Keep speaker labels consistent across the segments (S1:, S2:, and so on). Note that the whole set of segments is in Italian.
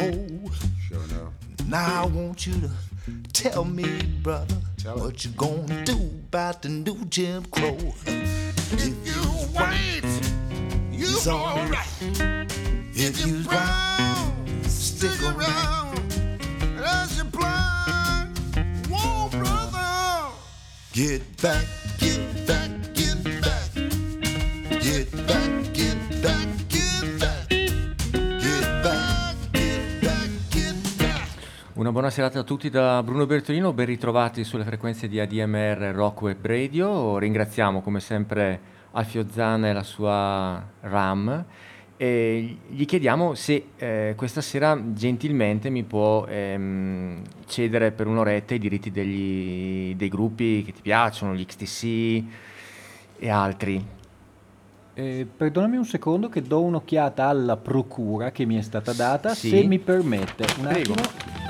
S1: And
S2: hoe.
S1: Sure enough.
S2: Now I want you to tell me, brother,
S1: Tell
S2: what you gonna do about the new Jim Crow.
S1: If you white, you
S2: alright. If
S1: You
S2: you
S1: brown, stick
S2: stick
S1: around. As you blind, whoa, brother,
S2: get back,
S3: Una buona serata a tutti da Bruno Bertolino, ben ritrovati sulle frequenze di ADMR Rock Web Radio. Ringraziamo come sempre Alfio Zanna e la sua RAM e gli chiediamo se eh, questa sera gentilmente mi può ehm, cedere per un'oretta i diritti degli- dei gruppi che ti piacciono, gli XTC e altri.
S4: Eh, perdonami un secondo che do un'occhiata alla procura che mi è stata data,
S3: Sì.
S4: se mi permette. Un
S3: Prego.
S4: attimo.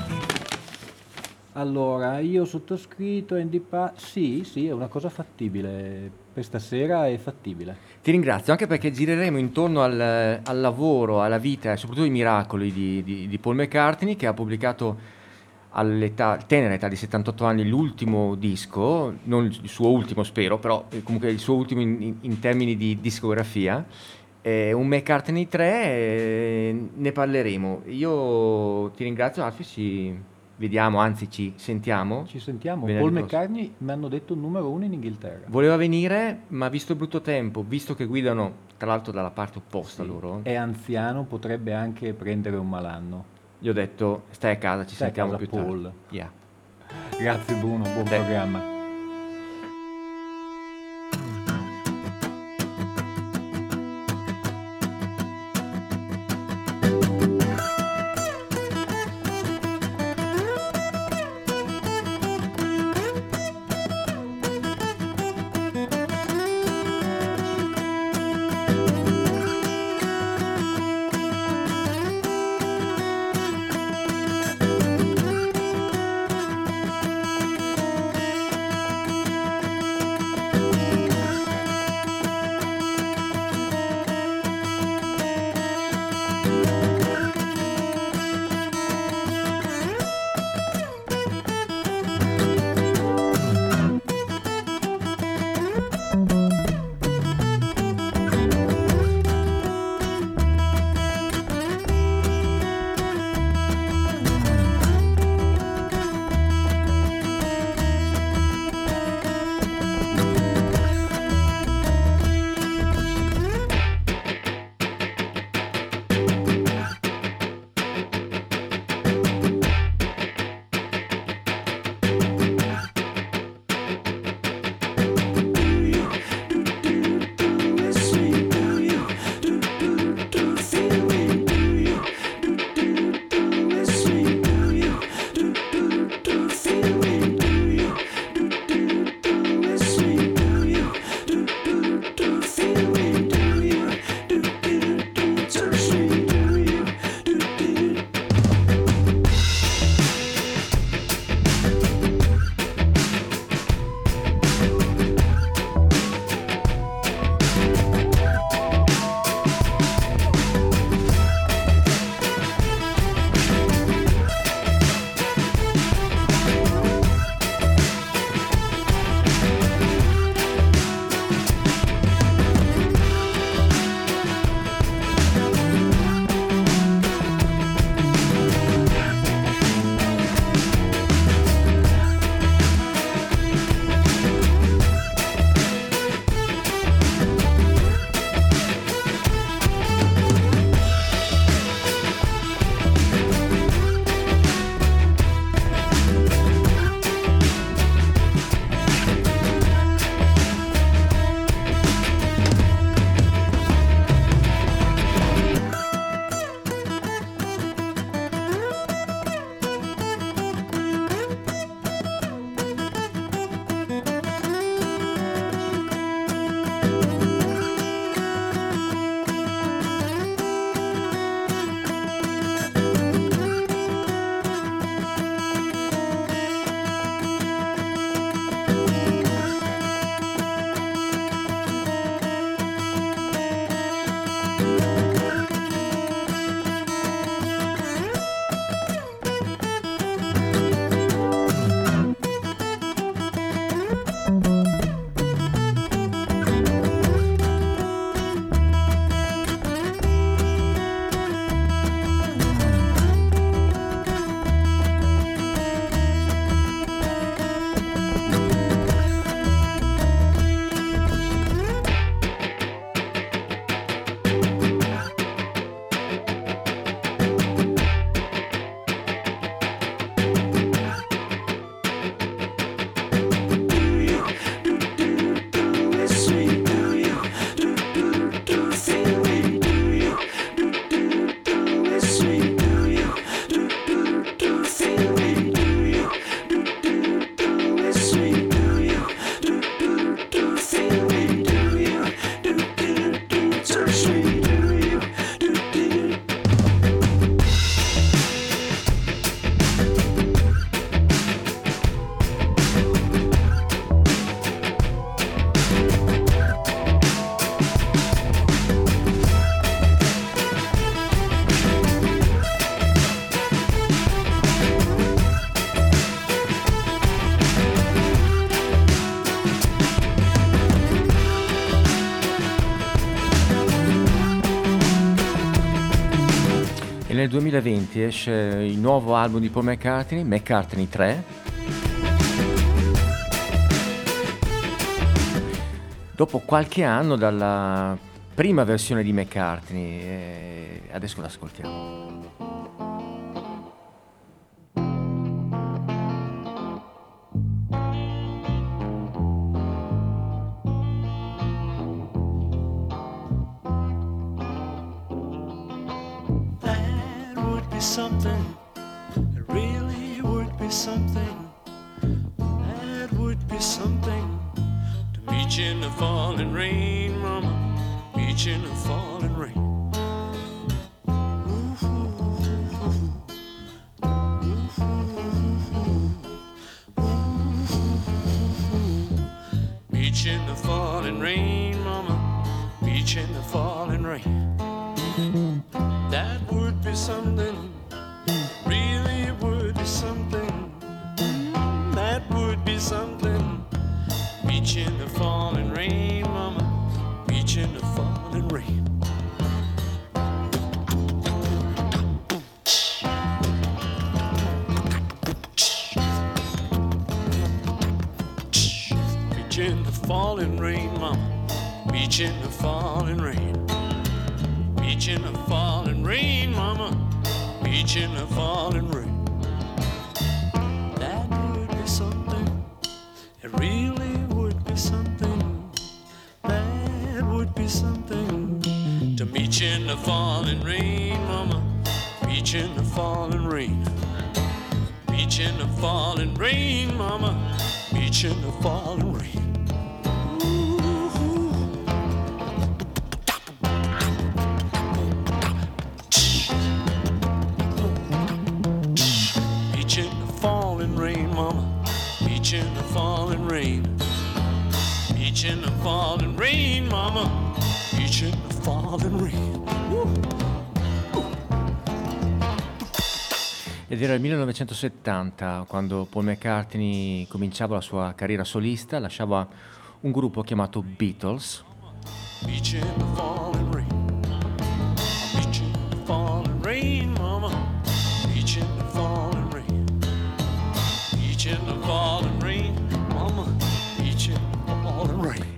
S4: Allora, io sottoscritto Andy Pa... Sì, sì, è una cosa fattibile. Per stasera è fattibile.
S3: Ti ringrazio anche perché gireremo intorno al, al lavoro, alla vita e soprattutto ai miracoli di, di- di Paul McCartney che ha pubblicato all'età, tenera età di 78 anni l'ultimo disco, non il suo ultimo spero, però eh, comunque il suo ultimo in, in- in termini di discografia. È un McCartney 3, eh, ne parleremo. Io ti ringrazio Alfio, ci vediamo, anzi ci sentiamo.
S4: Ci sentiamo. Paul. McCartney mi hanno detto numero uno in Inghilterra.
S3: Voleva venire, ma visto il brutto tempo, visto che guidano tra l'altro dalla parte opposta
S4: Sì.
S3: loro,
S4: È anziano, potrebbe anche prendere un malanno.
S3: gli ho detto stai a casa, ci
S4: Stai a
S3: sentiamo
S4: casa,
S3: più
S4: Paul.
S3: tardi. Yeah.
S4: Grazie Bruno, buon
S3: Te.
S4: programma.
S5: Nel 2020 esce il nuovo album di Paul McCartney, McCartney 3. Dopo qualche anno dalla prima versione di McCartney, e adesso l'ascoltiamo. Beach in the falling rain, mama. Beach in the falling rain. Beach in the falling rain, mama. Beach in the falling rain. Woo. Ed era il 1970 quando Paul McCartney cominciava la sua carriera solista, lasciava un gruppo chiamato Beatles.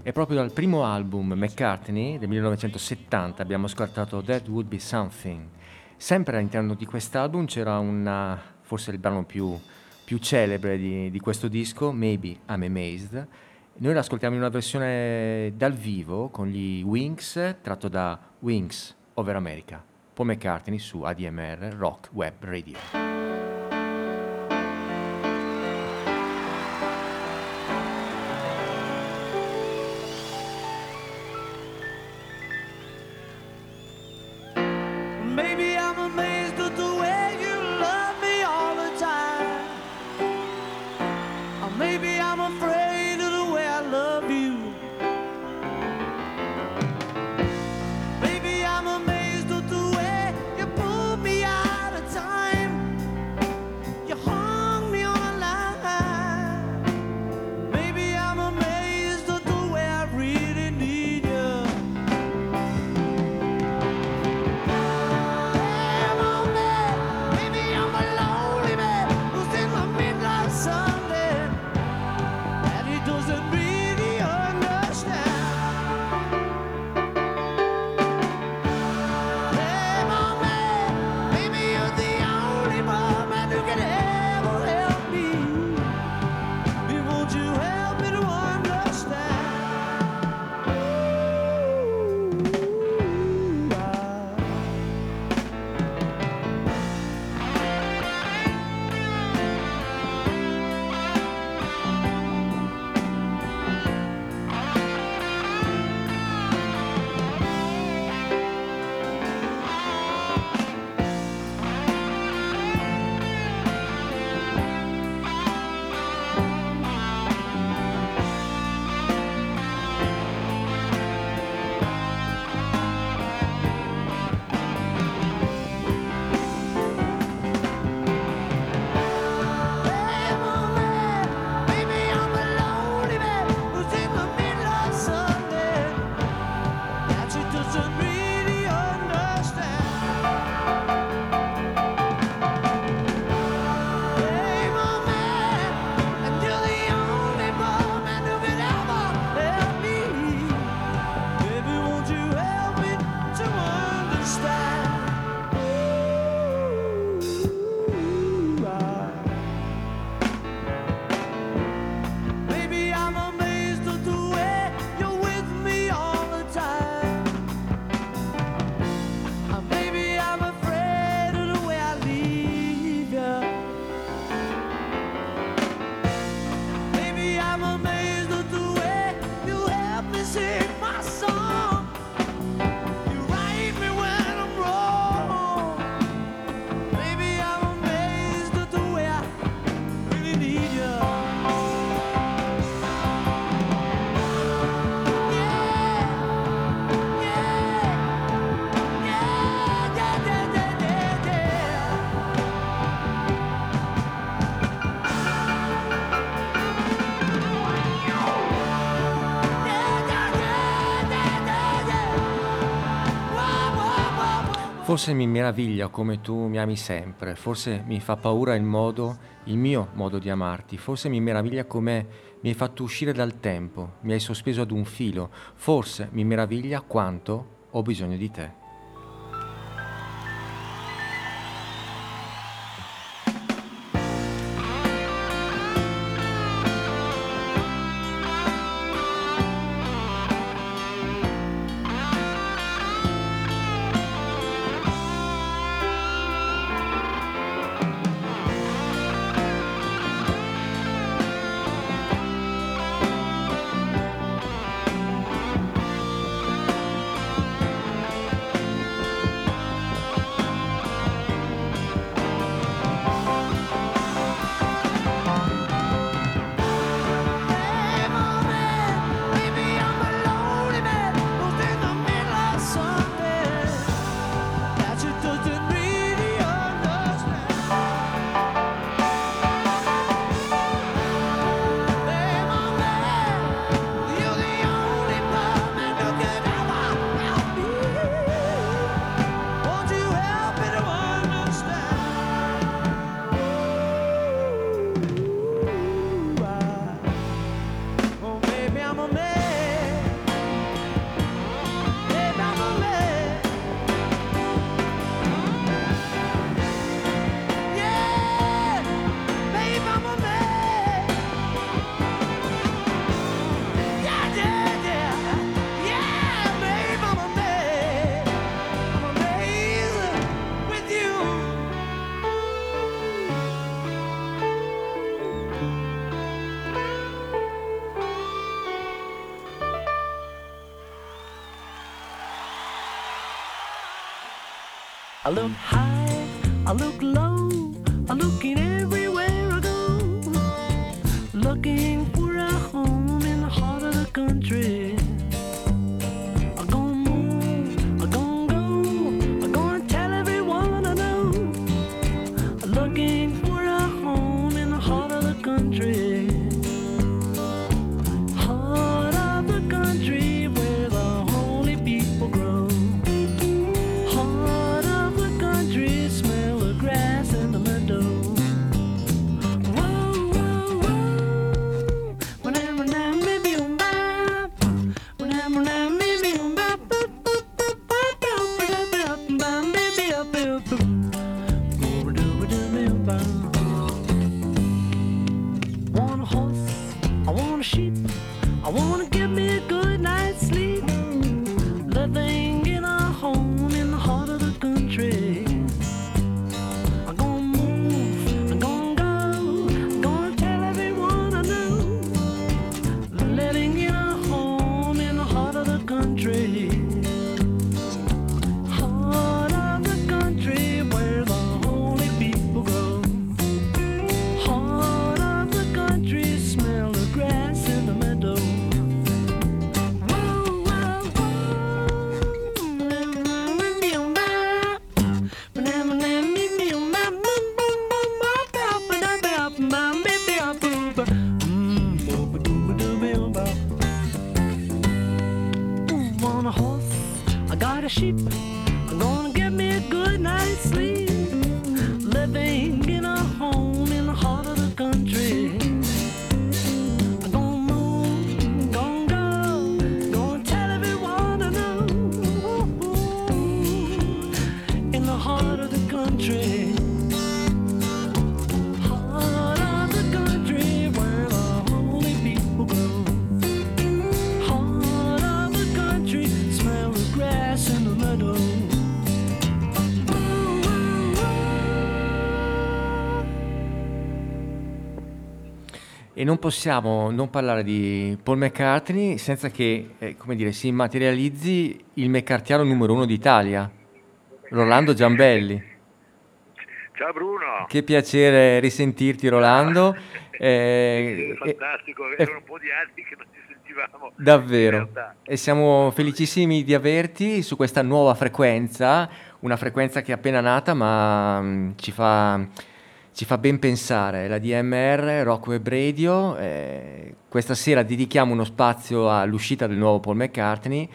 S5: E proprio dal primo album McCartney del 1970 abbiamo ascoltato That Would Be Something Sempre all'interno di quest'album c'era una, forse il brano più, più celebre di, di, questo disco, Maybe I'm Amazed. Noi l'ascoltiamo in una versione dal vivo con gli Wings, tratto da Wings Over America, Paul McCartney su ADMR Rock Web Radio.
S3: Forse mi meraviglia come tu mi ami sempre, forse mi fa paura il modo, il mio modo di amarti, forse mi meraviglia come mi hai fatto uscire dal tempo, mi hai sospeso ad un filo, forse mi meraviglia quanto ho bisogno di te.
S6: Look low.
S3: non possiamo non parlare di Paul McCartney senza che eh, dire, si materializzi il meccartiano numero uno d'Italia, Rolando Giambelli.
S7: Ciao Bruno.
S3: Che piacere risentirti Rolando. Eh, eh,
S7: fantastico,
S3: eh,
S7: erano un po' di anni che non ci sentivamo.
S3: Davvero. E siamo felicissimi di averti su questa nuova frequenza, una frequenza che è appena nata ma mh, ci fa ci fa ben pensare, la DMR, Rock Web Radio. eh, questa sera dedichiamo uno spazio all'uscita del nuovo Paul McCartney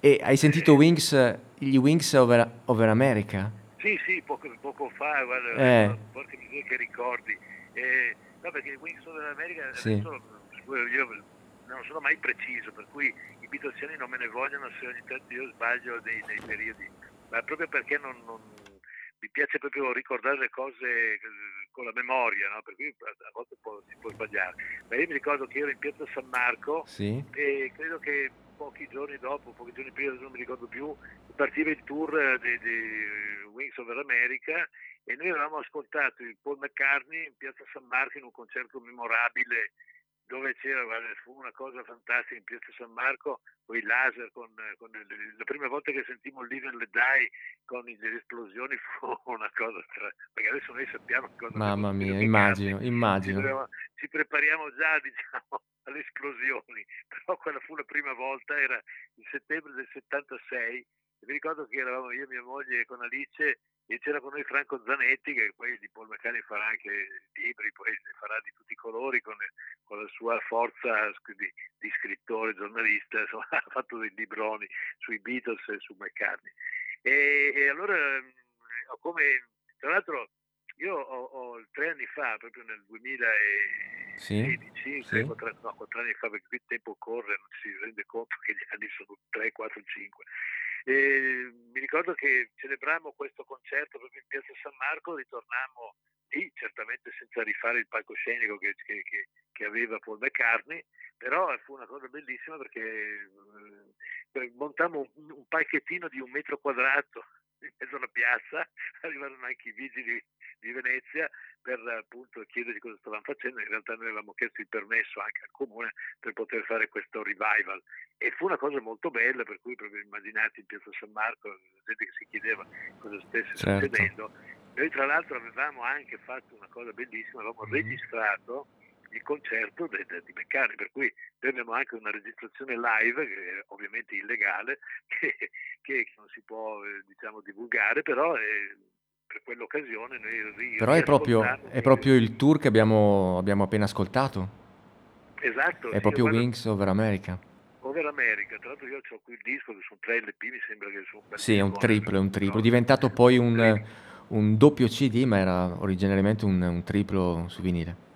S3: e hai sentito Wings, gli Wings over, over America?
S7: Sì, sì, poco, poco fa, guarda,
S3: Eh.
S7: porca miseria che ricordi. Eh, no, perché i Wings of America
S3: Sì.
S7: adesso io non sono mai preciso, per cui i Beatlesiani non me ne vogliono se ogni tanto io sbaglio nei, nei periodi, ma proprio perché non, non- mi piace proprio ricordare le cose eh, con la memoria, no? per cui a volte può- si può sbagliare. Ma io mi ricordo che ero in piazza San Marco
S3: Sì.
S7: e credo che pochi giorni dopo, pochi giorni prima, non mi ricordo più, partiva il tour di, di Wings Over America e noi avevamo ascoltato il Paul McCartney in piazza San Marco in un concerto memorabile dove c'era, guarda, fu una cosa fantastica in piazza San Marco con i laser, con, con le- la prima volta che sentimmo Live and Die con i- le esplosioni fu una cosa, tra- perché adesso noi sappiamo cosa
S3: Mamma mia, immagino, immagino.
S7: Ci, prepariamo- ci prepariamo già diciamo, alle esplosioni, però quella fu la prima volta, era il settembre del 76, e mi ricordo che eravamo io e mia moglie con Alice e c'era con noi Franco Zanetti che poi di Paul McCartney farà anche libri, poi ne farà di tutti i colori con, con la sua forza di, di scrittore, giornalista, insomma, ha fatto dei libroni sui Beatles e su McCartney. E, e allora, come, tra l'altro, io ho, ho tre anni fa, proprio nel 2016,
S3: Sì, sì.
S7: quattro, no, quattro anni fa, perché qui il tempo corre, non si rende conto che gli anni sono 3, 4, 5. E mi ricordo che celebrammo questo concerto proprio in piazza San Marco, ritornammo lì, certamente senza rifare il palcoscenico che, che- che- che aveva Paul McCartney, però fu una cosa bellissima perché eh, montammo un, un palchettino di un metro quadrato in mezzo alla piazza, arrivarono anche i vigili di Venezia per appunto chiedergli cosa stavamo facendo, in realtà noi avevamo chiesto il permesso anche al comune per poter fare questo revival e fu una cosa molto bella per cui proprio immaginate in piazza San Marco la gente che si chiedeva cosa stesse
S3: Certo.
S7: succedendo noi tra l'altro avevamo anche fatto una cosa bellissima avevamo
S3: Mhm.
S7: registrato il concerto de- de- di Beccari per cui noi abbiamo anche una registrazione live che è ovviamente illegale che, che non si può eh, diciamo divulgare però eh, per quell'occasione noi ri-
S3: Però è proprio, è proprio il tour che abbiamo, abbiamo appena ascoltato.
S7: esatto
S3: È
S7: sì,
S3: proprio
S7: guarda,
S3: Wings over America.
S7: Over America, tra l'altro io ho qui il disco che sono tre LP, mi sembra che sono
S3: Sì, è un triplo, è un triplo. È
S7: no?
S3: diventato poi un, un doppio CD, ma era originariamente un, un triplo su vinile.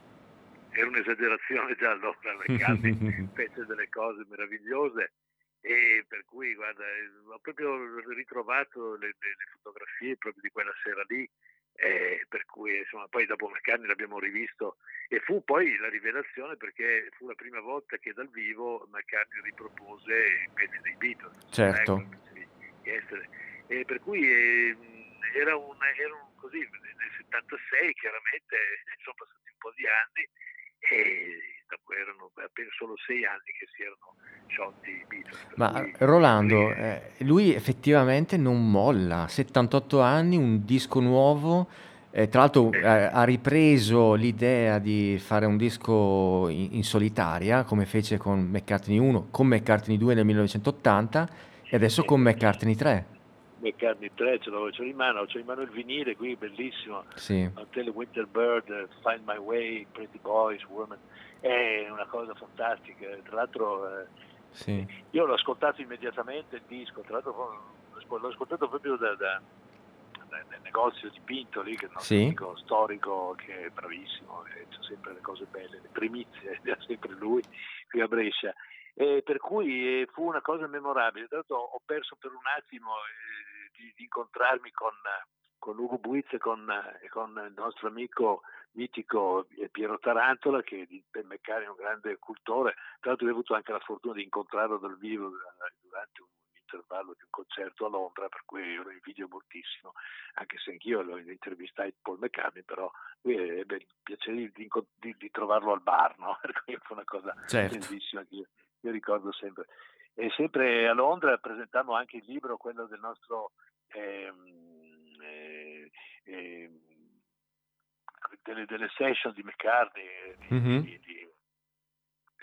S7: Era un'esagerazione già allora, McCartney fece delle cose meravigliose e per cui guarda, eh, ho proprio ritrovato le, le- le fotografie proprio di quella sera lì e per cui insomma poi dopo McCartney l'abbiamo rivisto e fu poi la rivelazione perché fu la prima volta che dal vivo McCartney ripropose i pezzi dei Beatles
S3: Certo.
S7: ecco, i pezzi di- di essere. e per cui eh, era un, era un così nel 76 chiaramente sono passati un po' di anni e dopo erano appena solo sei anni che si erano sciolti i Beatles.
S3: Ma
S7: cui-
S3: Rolando, eh, lui effettivamente non molla, 78 anni, un disco nuovo, eh, tra l'altro eh, ha ripreso l'idea di fare un disco in, in solitaria, come fece con McCartney 1, con McCartney 2 nel 1980 e adesso con McCartney 3.
S7: McCartney 3 ce l'ho, in mano, c'ho in mano il vinile qui, bellissimo.
S3: Sì,
S7: Hotel Winter Bird, eh, Find My Way, Pretty Boys, Woman. È una cosa fantastica. Tra l'altro eh,
S3: sì.
S7: io l'ho ascoltato immediatamente il disco, tra l'altro l'ho ascoltato proprio da, da- da- nel negozio di Pinto lì, che è nostro
S3: Sì.
S7: amico storico che è bravissimo, c'ha sempre le cose belle, le primizie, le ha sempre lui qui a Brescia. E per cui eh, fu una cosa memorabile. Tra l'altro ho perso per un attimo eh, di, di incontrarmi con, con Ugo Buiz e con, e con il nostro amico mitico eh, Piero Tarantola, che di per Meccari è un grande cultore. Tra l'altro ho avuto anche la fortuna di incontrarlo dal vivo eh, durante un intervallo di un concerto a Londra, per cui io lo invidio moltissimo, anche se anch'io lo intervistai Paul McCartney, però lui ebbe il piacere di, di- di trovarlo al bar, no? per cui fu una cosa
S3: Certo.
S7: bellissima che io, io ricordo sempre. E sempre a Londra presentammo anche il libro, quello del nostro ehm, eh, ehm, delle, delle session di McCartney, eh, di- di- di-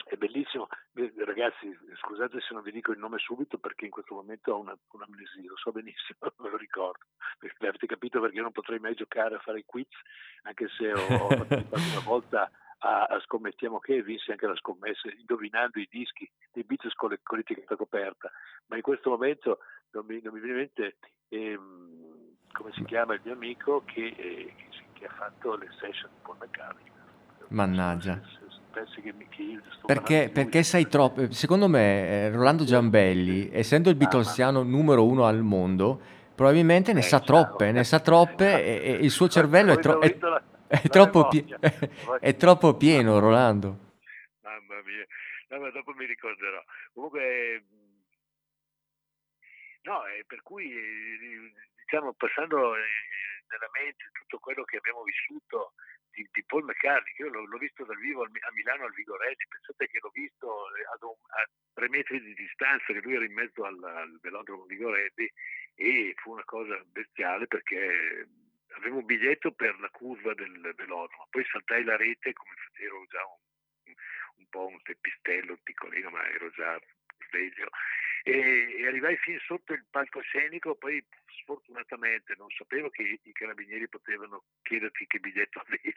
S7: è bellissimo. Eh, Ragazzi, scusate se non vi dico il nome subito perché in questo momento ho una, un'amnesia, lo so benissimo, non me lo ricordo. Perché avete capito perché io non potrei mai giocare a fare i quiz, anche se ho, ho partecipato una volta a, a Scommettiamo che e vinsi anche la scommessa indovinando i dischi dei Beatles con, le, con l'etichetta coperta. Ma in questo momento non mi, non mi viene in mente ehm, come si chiama il mio amico che, eh, che che ha fatto le session di Paul McCartney.
S3: Mannaggia.
S7: Che, mi- che
S3: Perché, perché sai troppo, secondo me eh, Rolando Giambelli, essendo il Beatlesiano numero uno al mondo, probabilmente ne
S7: Eh,
S3: sa troppe, ne sa troppe e, e il suo cervello è, tro- è-
S7: la-
S3: è troppo pi- è troppo pieno, Rolando.
S7: Mamma mia, no, ma dopo mi ricorderò. Comunque, no, eh, per cui, diciamo, passando eh, nella mente tutto quello che abbiamo vissuto di, di Paul McCartney, io l'ho, l'ho visto dal vivo a Milano al Vigorelli, pensate che l'ho visto eh, un- a tre metri di distanza, che lui era in mezzo al, al velodromo Vigorelli e fu una cosa bestiale perché avevo un biglietto per la curva del velodromo, poi saltai la rete come ero già un, un po' un teppistello piccolino, ma ero già sveglio. E, e arrivai fin sotto il palcoscenico, poi sfortunatamente non sapevo che i carabinieri potevano chiederti che biglietto avevi.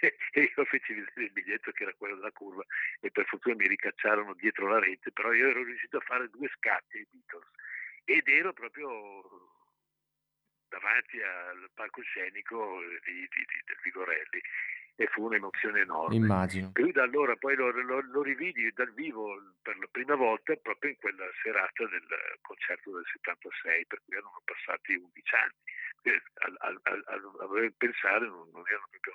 S7: E io feci vedere il biglietto che era quello della curva e per fortuna mi ricacciarono dietro la rete, però io ero riuscito a fare due scatti ai Beatles. Ed ero proprio davanti al palcoscenico di, di- di- del Vigorelli e fu un'emozione enorme.
S3: Immagino.
S7: Cui da allora poi lo, lo- lo rividi dal vivo per la prima volta proprio in quella serata del concerto del 76, per cui erano passati 11 anni. A voler pensare non, non erano proprio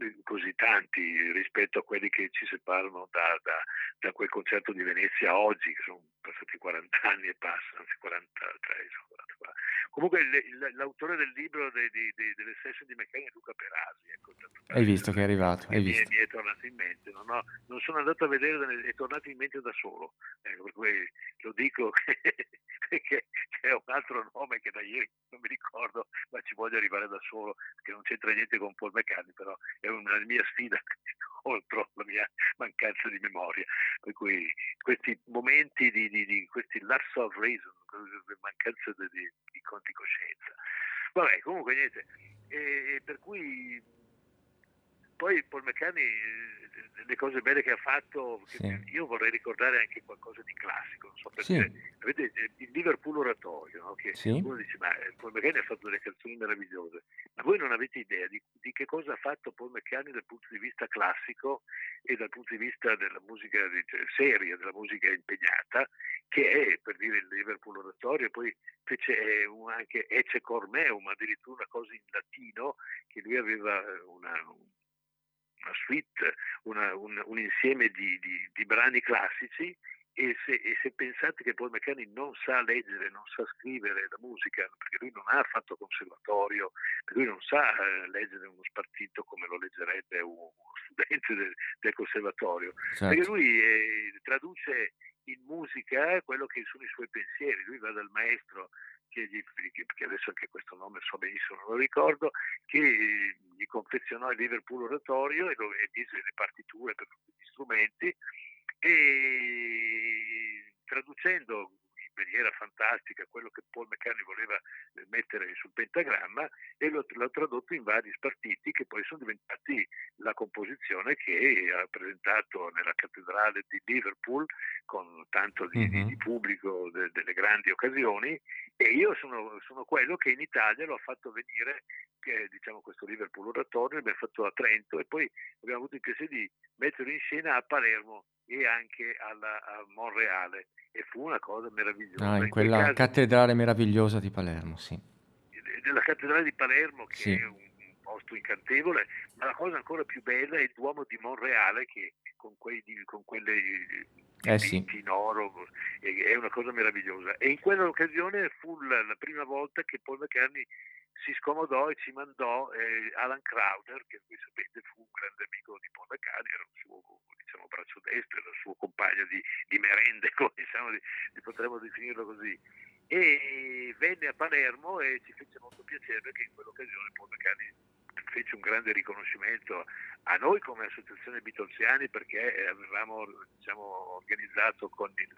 S7: eh, così tanti rispetto a quelli che ci separano da, da- da quel concerto di Venezia oggi, che sono passati 40 anni e passa, anzi 43, sono 44. Comunque il- l'autore del libro dei- dei- dei- delle session di Meccani è Luca Perasi. Ecco, per-
S3: Hai visto che è arrivato, hai
S7: mi, è,
S3: visto.
S7: mi è tornato in mente, non, ho- non sono andato a vedere, è tornato in mente da solo, Ecco, per cui lo dico perché c'è un altro nome che da ieri non mi ricordo, ma ci voglio arrivare da solo, che non c'entra niente con Paul McCartney, però è una mia sfida contro la mia mancanza di memoria. Per cui questi momenti di, di- di- questi lapse of reason, mancanza di, di, conti coscienza. Vabbè, comunque niente. E, e per cui poi Paul McCartney, eh, le cose belle che ha fatto,
S3: Sì.
S7: io vorrei ricordare anche qualcosa di classico, non so perché.
S3: Sì.
S7: Vedete, il Liverpool oratorio, no? che
S3: Sì.
S7: uno dice, ma eh, Paul McCartney ha fatto delle canzoni meravigliose, ma voi non avete idea di, di che cosa ha fatto Paul McCartney dal punto di vista classico e dal punto di vista della musica cioè, seria, della musica impegnata, che è per dire il Liverpool oratorio, poi fece eh, un- anche Ecce Cormeum, addirittura una cosa in latino, che lui aveva una, una suite, una- un, un insieme di, di- di brani classici e se, e se pensate che Paul McCartney non sa leggere, non sa scrivere la musica, perché lui non ha fatto conservatorio, lui non sa eh, leggere uno spartito come lo leggerebbe un, uno studente del, del conservatorio, perché
S3: Certo.
S7: lui eh, traduce in musica quello che sono i suoi pensieri, lui va dal maestro che, che, che adesso anche questo nome so benissimo, non lo ricordo, che gli confezionò il Liverpool oratorio e, lo, e mise le partiture per tutti gli strumenti e traducendo in maniera fantastica quello che Paul McCartney voleva eh, mettere sul pentagramma e lo- l'ha tradotto in vari spartiti che poi sono diventati la composizione che ha presentato nella cattedrale di Liverpool con tanto di, di-
S3: Mhm.
S7: di pubblico de- delle grandi occasioni e io sono, sono quello che in Italia l'ho fatto venire che, diciamo questo Liverpool oratorio l'abbiamo fatto a Trento e poi abbiamo avuto il piacere di metterlo in scena a Palermo e anche alla, a Monreale e fu una cosa meravigliosa
S3: Ah, in
S7: quel
S3: quella
S7: caso-
S3: cattedrale meravigliosa di Palermo, sì.
S7: della cattedrale di Palermo che
S3: Sì.
S7: è un posto incantevole, ma la cosa ancora più bella è il Duomo di Monreale che con, quei, con quelle
S3: Eh sì.
S7: in oro è, una cosa meravigliosa. E in quell'occasione fu la, la prima volta che Paul McCartney si scomodò e ci mandò eh, Alan Crowder, che voi sapete fu un grande amico di Paul McCartney, era il suo diciamo, braccio destro, era il suo compagno di, di merende, come diciamo, di, di- potremmo definirlo così e venne a Palermo e ci fece molto piacere perché in quell'occasione Paul McCartney fece un grande riconoscimento a noi come associazione Beatlesiani perché avevamo diciamo, organizzato con il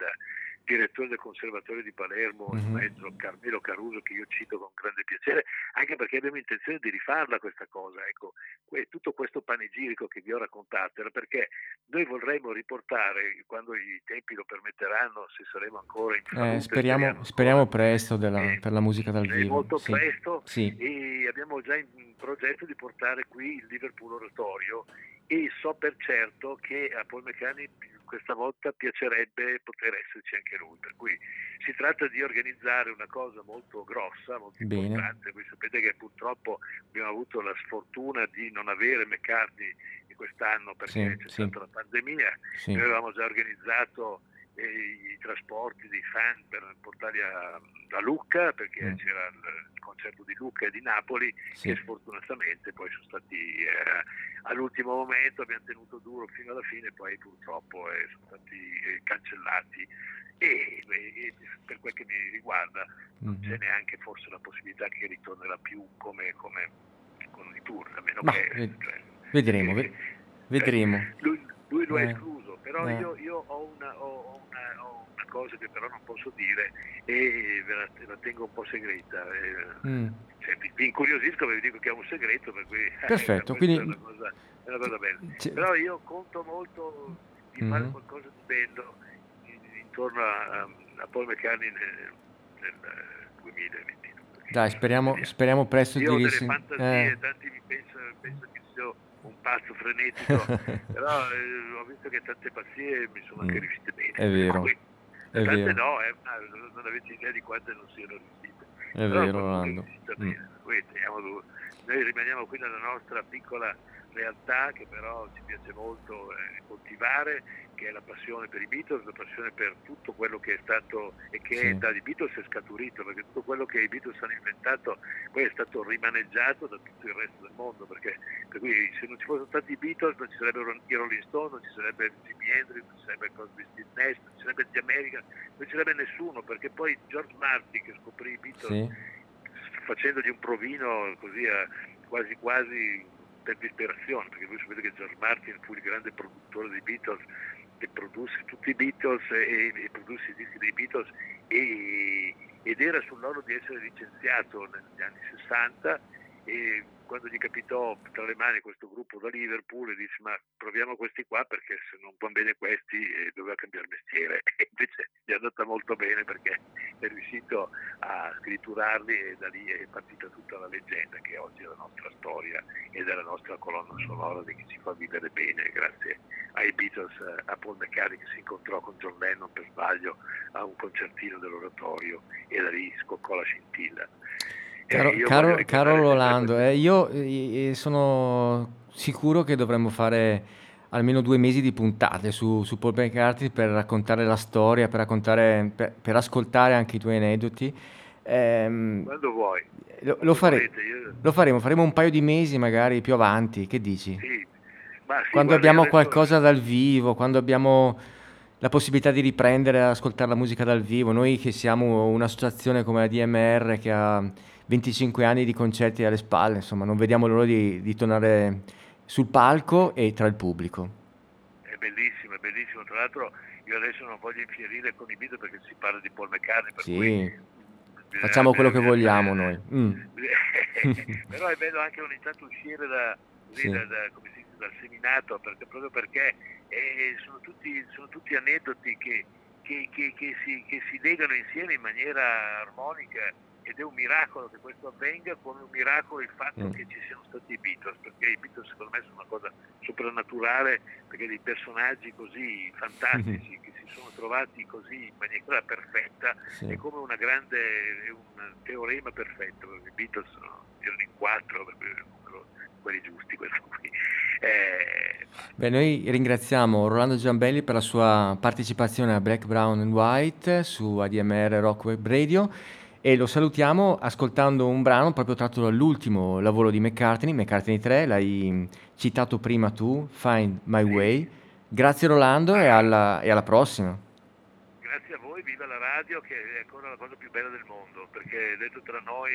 S7: direttore del Conservatorio di Palermo, il
S3: Mhm.
S7: maestro Carmelo Caruso, che io cito con grande piacere, anche perché abbiamo intenzione di rifarla questa cosa. Ecco, tutto questo panegirico che vi ho raccontato era perché noi vorremmo riportare, quando i tempi lo permetteranno, se saremo ancora in salute,
S3: Eh, speriamo, speriamo presto della-
S7: Eh,
S3: per la musica dal
S7: eh,
S3: vivo.
S7: molto
S3: sì.
S7: presto
S3: Sì.
S7: e abbiamo già in progetto di portare qui il Liverpool Oratorio e so per certo che a Paul McCartney questa volta piacerebbe poter esserci anche lui, per cui si tratta di organizzare una cosa molto grossa, molto
S3: Bene.
S7: importante, voi sapete che purtroppo abbiamo avuto la sfortuna di non avere McCartney quest'anno perché
S3: Sì,
S7: c'è
S3: sì.
S7: stata la pandemia,
S3: Sì.
S7: noi avevamo già organizzato i trasporti dei fan per portarli a, a Lucca perché
S3: Mm.
S7: c'era il, concerto di Lucca e di Napoli
S3: Sì.
S7: che sfortunatamente poi sono stati eh, all'ultimo momento abbiamo tenuto duro fino alla fine poi purtroppo eh, sono stati eh, cancellati e, e- e per quel che mi riguarda non
S3: Mhm.
S7: c'è neanche forse la possibilità che ritornerà più come, come con i tour a meno
S3: Ma,
S7: che
S3: ved-
S7: cioè,
S3: Vedremo,
S7: eh,
S3: ve- vedremo.
S7: lui, lui lo ha
S3: Eh,
S7: escluso, però
S3: eh.
S7: io, io ho, una, ho- ho una- ho una cosa che però non posso dire e ve la, la tengo un po' segreta. eh,
S3: Mm.
S7: cioè, vi, vi incuriosisco perché vi dico che è un segreto, per cui
S3: Perfetto, quindi-
S7: è, una cosa, è una cosa bella.
S3: Cioè-
S7: Però io conto molto di fare
S3: Mhm.
S7: qualcosa di bello in- intorno a, a Paul McCartney nel, nel 2022.
S3: Dai, speriamo, speriamo presto
S7: Io ho
S3: di
S7: delle
S3: risen-
S7: fantasie,
S3: eh.
S7: tanti mi pensano, pensano che sia un pazzo frenetico, però eh, ho visto che tante pazzie mi sono anche
S3: Mm,
S7: riuscite bene.
S3: è vero,
S7: Poi,
S3: è
S7: tante
S3: vero.
S7: no, eh, ma non avete idea di quante non siano riuscite.
S3: È
S7: Però
S3: vero,
S7: riuscita
S3: Mm.
S7: Noi rimaniamo qui nella nostra piccola realtà che però ci piace molto eh, coltivare, che è la passione per i Beatles, la passione per tutto quello che è stato e che
S3: Sì.
S7: dai Beatles è scaturito, perché tutto quello che i Beatles hanno inventato poi è stato rimaneggiato da tutto il resto del mondo, perché per cui se non ci fossero stati i Beatles non ci sarebbero i Rolling Stone, non ci sarebbe Jimi Hendrix, non ci sarebbe Crosby Stills Nash, non ci sarebbe The American, non ci sarebbe nessuno, perché poi George Martin che scoprì i Beatles
S3: Sì,
S7: facendogli un provino così a- quasi quasi per disperazione, perché voi sapete che George Martin fu il grande produttore dei Beatles e produsse tutti i Beatles e, e produsse i dischi dei Beatles e- ed era sull'orlo di essere licenziato negli anni 60 e quando gli capitò tra le mani questo gruppo da Liverpool e disse ma proviamo questi qua perché se non vanno bene questi eh, doveva cambiare mestiere e invece gli è andata molto bene perché è riuscito a scritturarli e da lì è partita tutta la leggenda che oggi è la nostra storia ed è la nostra colonna sonora che ci fa vivere bene grazie ai Beatles, eh, a Paul McCartney che si incontrò con John Lennon per sbaglio a un concertino dell'oratorio e da lì scoccò la scintilla. Eh,
S3: Caro,
S7: io
S3: caro- caro Rolando, eh, io eh, sono sicuro che dovremmo fare almeno due mesi di puntate su, su Paul McCartney per raccontare la storia, per, raccontare, per, per ascoltare anche i tuoi aneddoti. Ehm,
S7: Quando vuoi.
S3: lo, lo fare-
S7: volete, io-
S3: lo faremo, faremo un paio di mesi magari più avanti, che dici?
S7: sì. Ma sì,
S3: Quando abbiamo
S7: adesso-
S3: qualcosa dal vivo, quando abbiamo la possibilità di riprendere e ascoltare la musica dal vivo, noi che siamo un'associazione come la DMR che ha 25 anni di concerti alle spalle, insomma, non vediamo l'ora di, di tornare sul palco e tra il pubblico.
S7: È bellissimo, è bellissimo. Tra l'altro io adesso non voglio infierire con i video perché si parla di Paul McCartney, per
S3: Sì, facciamo quello che
S7: bisogna-
S3: vogliamo noi. Mm.
S7: Però è bello anche ogni tanto uscire da,
S3: Sì.
S7: da- da- dice, dal seminato, perché, proprio perché eh, sono, tutti, sono tutti aneddoti che, che- che- che si, che si legano insieme in maniera armonica ed è un miracolo che questo avvenga, come un miracolo il fatto
S3: Mm.
S7: che ci siano stati i Beatles, perché i Beatles secondo me sono una cosa soprannaturale, perché dei personaggi così fantastici che si sono trovati così in maniera perfetta
S3: Sì.
S7: è come una grande, un teorema perfetto, perché i Beatles sono, erano in quattro, per quelli giusti, questo qui. Eh,
S3: Beh, noi ringraziamo Rolando Giambelli per la sua partecipazione a Black, Brown and White su ADMR Rock Web Radio e lo salutiamo ascoltando un brano proprio tratto dall'ultimo lavoro di McCartney, McCartney 3, l'hai citato prima tu, Find My Way. Grazie Rolando e alla, e alla prossima.
S7: grazie a voi, viva la radio che è ancora la cosa più bella del mondo, perché detto tra noi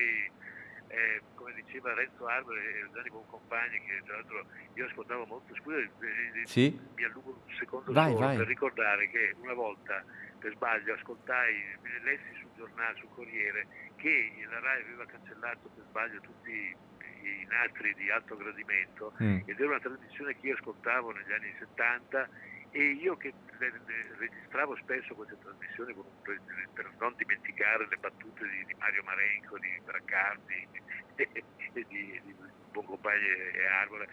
S7: eh, come diceva Renzo Arbore e Gianni Boncompagni, che tra l'altro io ascoltavo molto, scusa, eh, eh,
S3: Sì?
S7: mi allungo un secondo
S3: Vai, vai.
S7: per ricordare che una volta per sbaglio ascoltai, lessi sul giornale, sul Corriere, che la RAI aveva cancellato per sbaglio tutti i nastri di alto gradimento
S3: Mm.
S7: ed era una trasmissione che io ascoltavo negli anni 70 e io che le- le- registravo spesso queste trasmissioni per, per non dimenticare le battute di, di Mario Marenco, di Braccardi e di, di Boncompagni e Arbore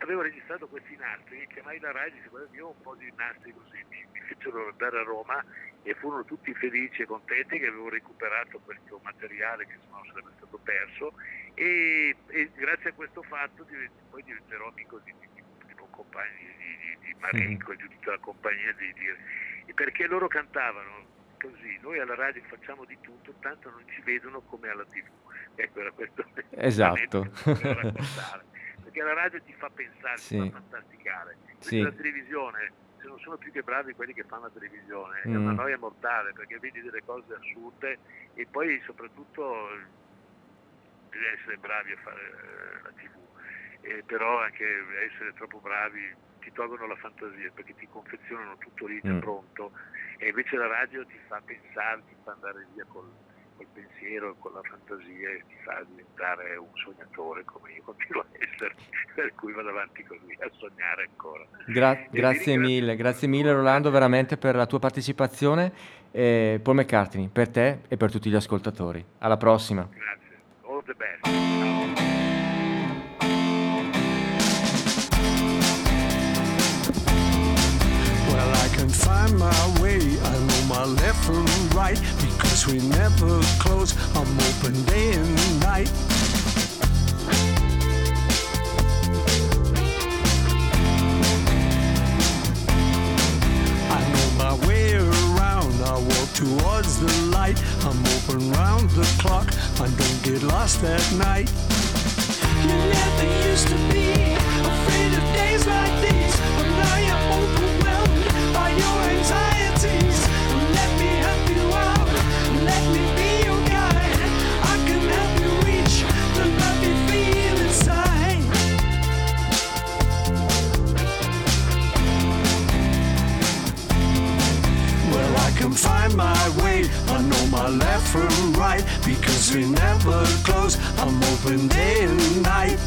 S7: avevo registrato questi nastri e chiamai la RAI e dissi guarda io ho un po' di nastri così mi, mi fecero andare a Roma e furono tutti felici e contenti che avevo recuperato questo materiale che sennò sarebbe stato perso e, e grazie a questo fatto div- poi diventerò amico di, di, di, di compagni di, di, di Marenco e di tutta la compagnia di, di- perché loro cantavano così noi alla radio facciamo di tutto tanto non ci vedono come alla tv ecco era questo
S3: Esatto.
S7: perché la radio ti fa pensare,
S3: Sì.
S7: ti fa fantasticare
S3: Sì.
S7: la televisione se non sono più che bravi quelli che fanno la televisione è
S3: Mm.
S7: una noia mortale perché vedi delle cose assurde e poi soprattutto devi essere bravi a fare eh, la tv Eh, però anche essere troppo bravi ti tolgono la fantasia perché ti confezionano tutto lì
S3: Mm.
S7: pronto e invece la radio ti fa pensare, ti fa andare via col, col pensiero, con la fantasia e ti fa diventare un sognatore come io continuo a essere, per cui vado avanti così a sognare ancora.
S3: Gra- grazie
S7: ringrazio
S3: mille, grazie mille Rolando veramente per la tua partecipazione. E Paul McCartney, per te e per tutti gli ascoltatori. Alla prossima.
S7: Grazie, all the best. Ciao.
S8: Well, I can find my way. I left from right because we never close. I'm open day and night. I know my way around. I walk towards the light. I'm open round the clock. I don't get lost at night. You never used to be find my way. I know my left from right because we never close. I'm open day and night.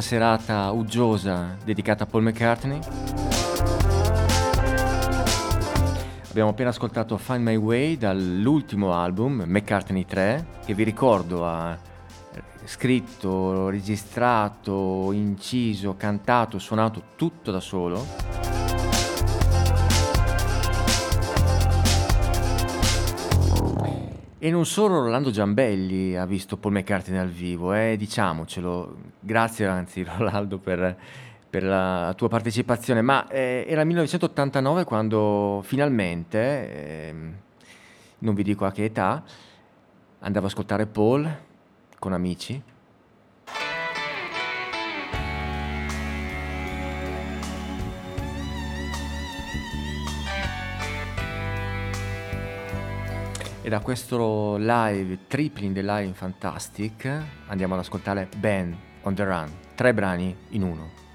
S3: Questa serata uggiosa dedicata a Paul McCartney. Abbiamo appena ascoltato Find My Way dall'ultimo album, McCartney 3, che vi ricordo ha scritto, registrato, inciso, cantato, suonato tutto da solo. E non solo Rolando Giambelli ha visto Paul McCartney dal vivo, eh, diciamocelo, grazie anzi Rolando per, per la tua partecipazione, ma eh, era il 1989 quando finalmente, ehm, non vi dico a che età, andavo ad ascoltare Paul con amici. E da questo live, Tripling the Live Fantastic, andiamo ad ascoltare Ben on the Run, tre brani in uno.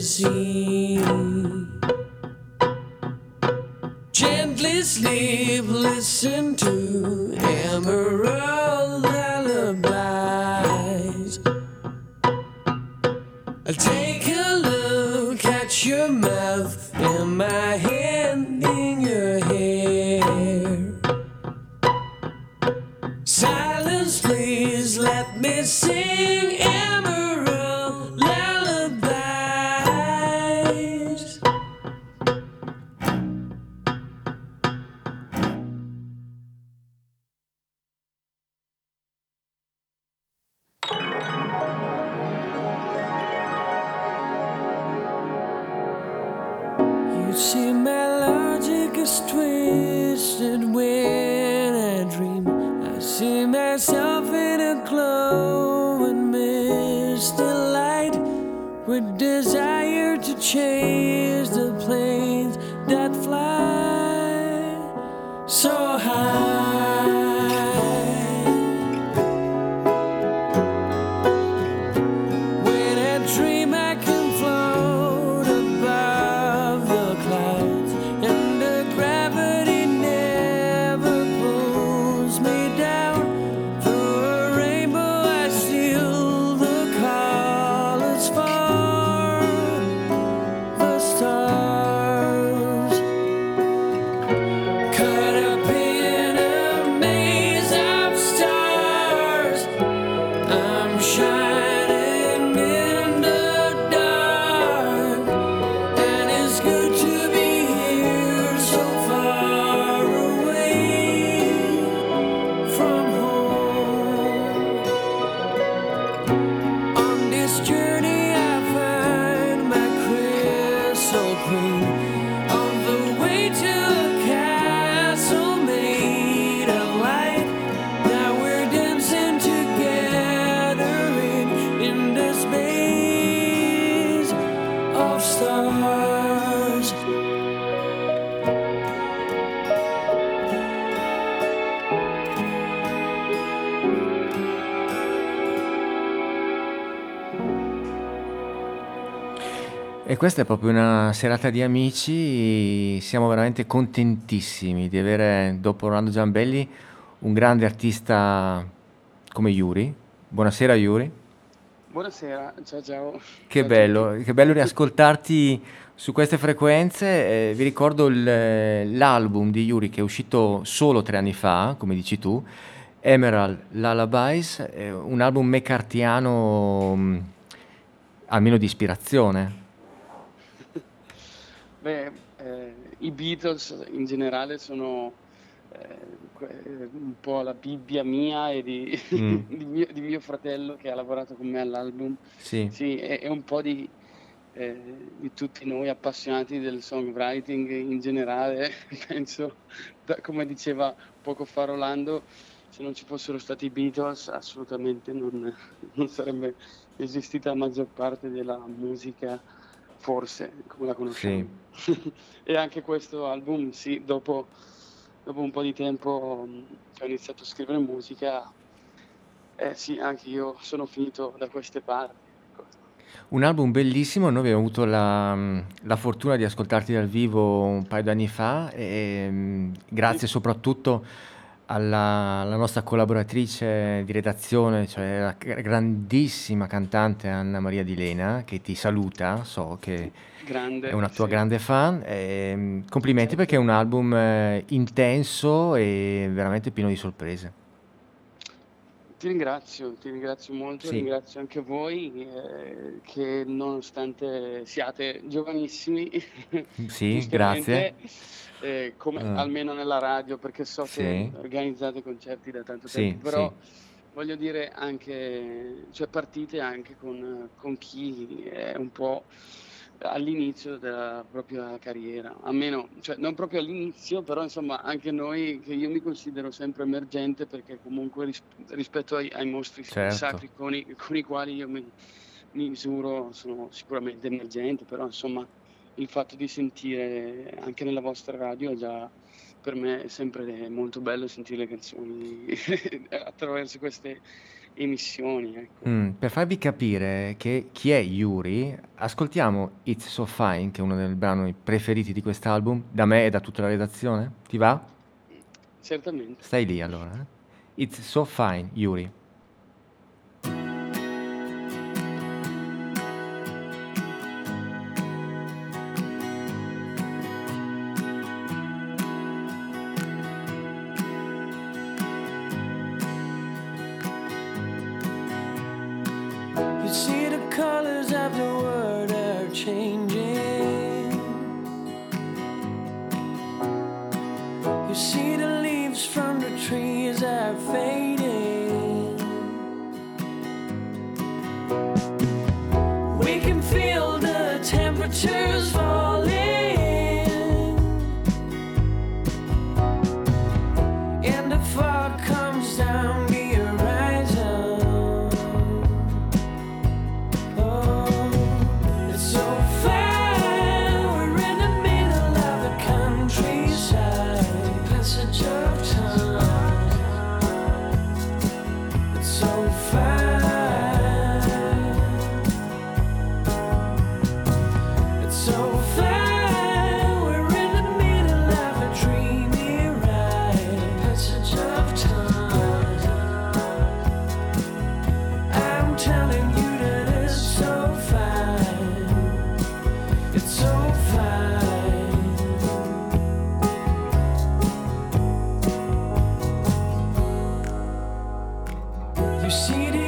S8: See.
S3: Questa è proprio una serata di amici, siamo veramente contentissimi di avere, dopo Orlando Giambelli, un grande artista come Yuri. Buonasera Yuri,
S9: Buonasera, ciao ciao.
S3: che
S9: Ciao
S3: bello,
S9: tutti.
S3: che bello riascoltarti su queste frequenze. Eh, vi ricordo il- l'album di Yuri che è uscito solo tre anni fa, come dici tu, Emerald Lullabies, un album mccartiano mh, almeno di ispirazione.
S9: Beh, eh, i Beatles in generale sono eh, un po' la Bibbia mia e di,
S3: Mm.
S9: di mio, di mio fratello che ha lavorato con me all'album.
S3: Sì.
S9: Sì, è, è un po' di, eh, di tutti noi appassionati del songwriting in generale. Penso, da- come diceva poco fa Rolando, se non ci fossero stati i Beatles assolutamente non, non sarebbe esistita la maggior parte della musica, forse, come la conosciamo. E anche questo album, sì, dopo, dopo un po' di tempo mh, che ho iniziato a scrivere musica, eh sì, anche io sono finito da queste parti. ecco.
S3: Un album bellissimo, noi abbiamo avuto la, la fortuna di ascoltarti dal vivo un paio d'anni fa e mm, grazie soprattutto alla, alla nostra collaboratrice di redazione, cioè la gra- grandissima cantante Anna Maria Di Lena, che ti saluta, so che
S9: Grande,
S3: è una tua
S9: sì.
S3: grande fan. e, mm, complimenti perché è un album eh, intenso e veramente pieno di sorprese.
S9: Ti ringrazio, ti ringrazio molto,
S3: Sì.
S9: ringrazio anche voi eh, che nonostante siate giovanissimi,
S3: Sì, grazie.
S9: Eh, come,
S3: Ah.
S9: almeno nella radio, perché so
S3: Sì.
S9: che organizzate concerti da tanto
S3: Sì,
S9: tempo, però
S3: sì.
S9: voglio dire anche, cioè partite anche con, con chi è un po' all'inizio della propria carriera, a meno, cioè non proprio all'inizio, però insomma anche noi, che io mi considero sempre emergente perché comunque ris- rispetto ai, ai mostri
S3: Certo.
S9: sacri con i, con i quali io mi, mi misuro sono sicuramente emergente, però insomma il fatto di sentire anche nella vostra radio è già per me è sempre molto bello sentire le canzoni attraverso queste emissioni. Ecco.
S3: Mm, per farvi capire che chi è Yuri, ascoltiamo It's So Fine, che è uno dei brani preferiti di quest'album, da me e da tutta la redazione. Ti va?
S9: Certamente.
S3: Stai lì allora. eh. It's So Fine, Yuri.
S8: You see, the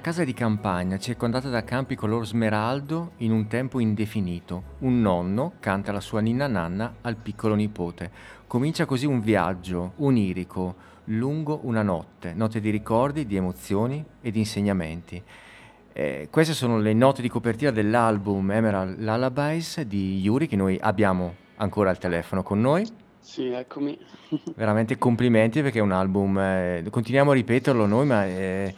S3: una casa di campagna circondata da campi color smeraldo in un tempo indefinito, un nonno canta la sua ninna nanna al piccolo nipote. Comincia così un viaggio onirico lungo una notte, notte di ricordi, di emozioni e di insegnamenti. Eh, queste sono le note di copertina dell'album Emerald Lullabies di Yuri che noi abbiamo ancora al telefono con noi.
S9: Sì, eccomi.
S3: Veramente complimenti perché è un album, eh, continuiamo a ripeterlo noi, ma eh,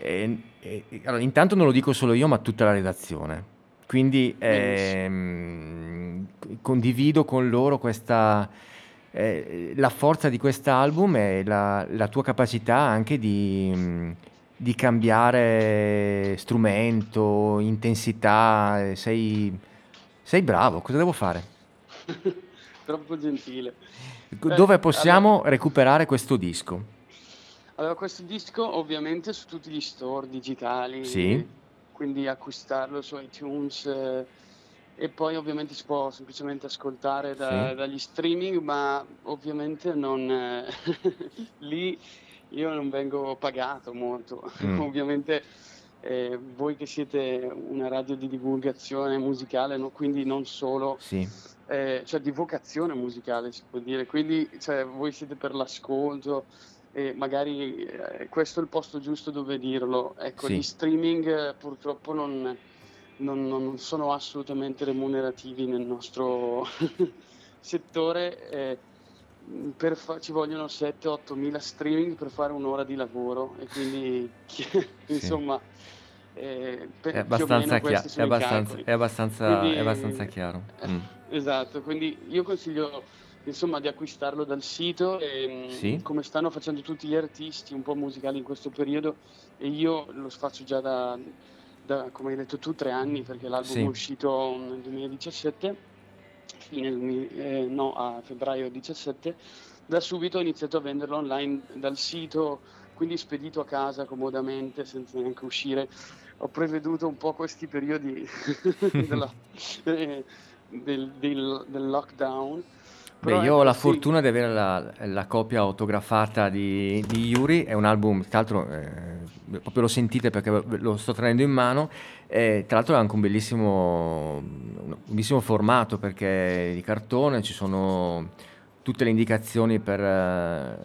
S3: eh, eh, allora, intanto non lo dico solo io, ma tutta la redazione. Quindi ehm, condivido con loro questa, eh, la forza di quest'album e la, la tua capacità anche di, mh, di cambiare strumento, intensità. Sei, sei bravo, cosa devo fare?
S9: Troppo gentile.
S3: Dove
S9: Eh,
S3: possiamo recuperare questo disco?
S9: Allora, questo disco ovviamente su tutti gli store digitali,
S3: Sì.
S9: quindi acquistarlo su iTunes eh, e poi ovviamente si può semplicemente ascoltare da-
S3: Sì.
S9: dagli streaming, ma ovviamente non, eh, lì io non vengo pagato molto.
S3: Mm.
S9: Ovviamente eh, voi che siete una radio di divulgazione musicale, no? quindi non solo
S3: Sì.
S9: eh, cioè di vocazione musicale si può dire, quindi cioè, voi siete per l'ascolto e magari eh, questo è il posto giusto dove dirlo. Ecco,
S3: Sì.
S9: gli streaming eh, purtroppo non, non, non sono assolutamente remunerativi nel nostro settore. eh, per fa- ci vogliono 7-8 mila streaming per fare un'ora di lavoro e quindi insomma eh,
S3: È abbastanza, chia- è abbastanza, è abbastanza,
S9: Quindi-
S3: è abbastanza chiaro. Mm.
S9: Esatto, quindi io consiglio insomma di acquistarlo dal sito e mh,
S3: Sì.
S9: come stanno facendo tutti gli artisti un po' musicali in questo periodo e io lo faccio già da, da, come hai detto tu tre anni perché l'album
S3: Sì.
S9: è uscito nel 2017 fine 2000 eh, no a febbraio 17 da subito ho iniziato a venderlo online dal sito quindi spedito a casa comodamente senza neanche uscire ho preveduto un po' questi periodi della- eh, del, del- del lockdown.
S3: Beh, io ho la
S9: sì,
S3: fortuna di avere la, la copia autografata di, di Yuri, è un album, tra l'altro eh, proprio lo sentite perché lo sto tenendo in mano, e tra l'altro è anche un bellissimo, un bellissimo formato perché è di cartone, ci sono tutte le indicazioni per, eh,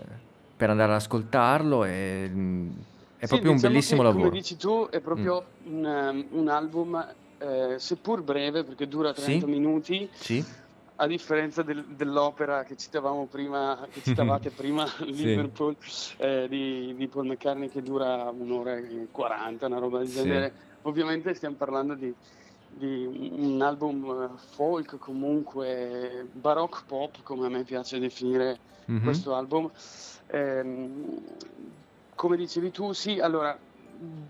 S3: per andare ad ascoltarlo e mm, è
S9: sì,
S3: proprio un
S9: diciamo
S3: bellissimo
S9: che,
S3: lavoro.
S9: Come dici tu, è proprio un, um, un album, eh, seppur breve, perché dura 30
S3: Sì.
S9: minuti,
S3: Sì?
S9: A differenza del- dell'opera che citavamo prima, che citavate prima, Liverpool, eh, di, di Paul McCartney, che dura un'ora e 40, una roba del
S3: Sì.
S9: genere. Ovviamente stiamo parlando di, di un album eh, folk, comunque baroque pop, come a me piace definire
S3: Mhm.
S9: questo album. Ehm, come dicevi tu, sì, allora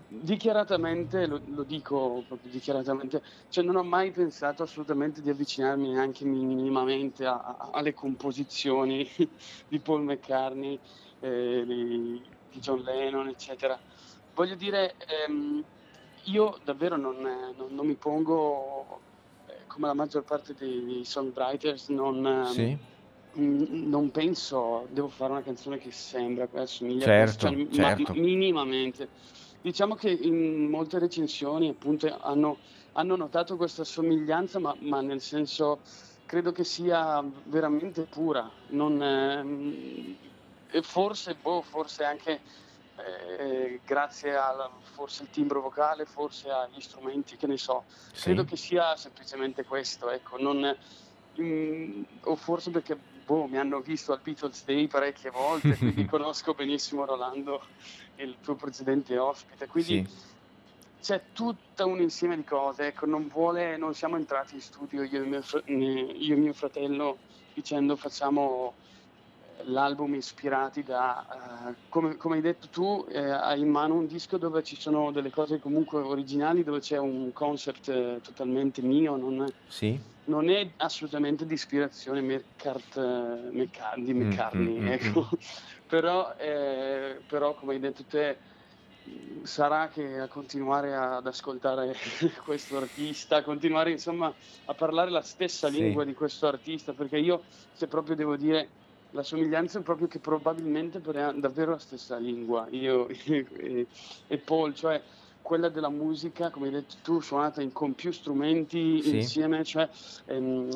S9: dichiaratamente, lo, lo dico proprio dichiaratamente, cioè non ho mai pensato assolutamente di avvicinarmi neanche minimamente a- a- alle composizioni di Paul McCartney, eh, di, di John Lennon, eccetera. Voglio dire, ehm, io davvero non, non- non mi pongo eh, come la maggior parte dei, dei songwriters, non,
S3: Sì?
S9: Mm, Non penso, devo fare una canzone che sembra, assomiglia
S3: Certo,
S9: a questo, cioè, ma-
S3: certo.
S9: ma minimamente. Diciamo che in molte recensioni appunto hanno, hanno notato questa somiglianza, ma, ma nel senso credo che sia veramente pura. Non, ehm, e forse, boh, forse anche eh, grazie al forse il timbro vocale, forse agli strumenti, che ne so.
S3: Sì?
S9: Credo che sia semplicemente questo, ecco, non, mm, o forse perché boh, mi hanno visto al Beatles Day parecchie volte, quindi conosco benissimo Rolando, il tuo precedente ospite, quindi
S3: Sì.
S9: c'è tutto un insieme di cose, ecco, non vuole, non siamo entrati in studio io e mio, fr- io e mio fratello dicendo facciamo eh, l'album ispirati da, eh, come, come hai detto tu, eh, hai in mano un disco dove ci sono delle cose comunque originali, dove c'è un concept eh, totalmente mio, non
S3: Sì?
S9: Non è assolutamente di ispirazione McCart, eh, Mecca- di
S3: Mm,
S9: McCartney,
S3: mm, mm,
S9: ecco. però, eh, però come hai detto te sarà che a continuare ad ascoltare questo artista, a continuare insomma a parlare la stessa
S3: Sì.
S9: lingua di questo artista, perché io se proprio devo dire la somiglianza è proprio che probabilmente parliamo davvero la stessa lingua, io e, e Paul, cioè quella della musica, come hai detto tu, suonata in- con più strumenti
S3: Sì.
S9: insieme, cioè ehm,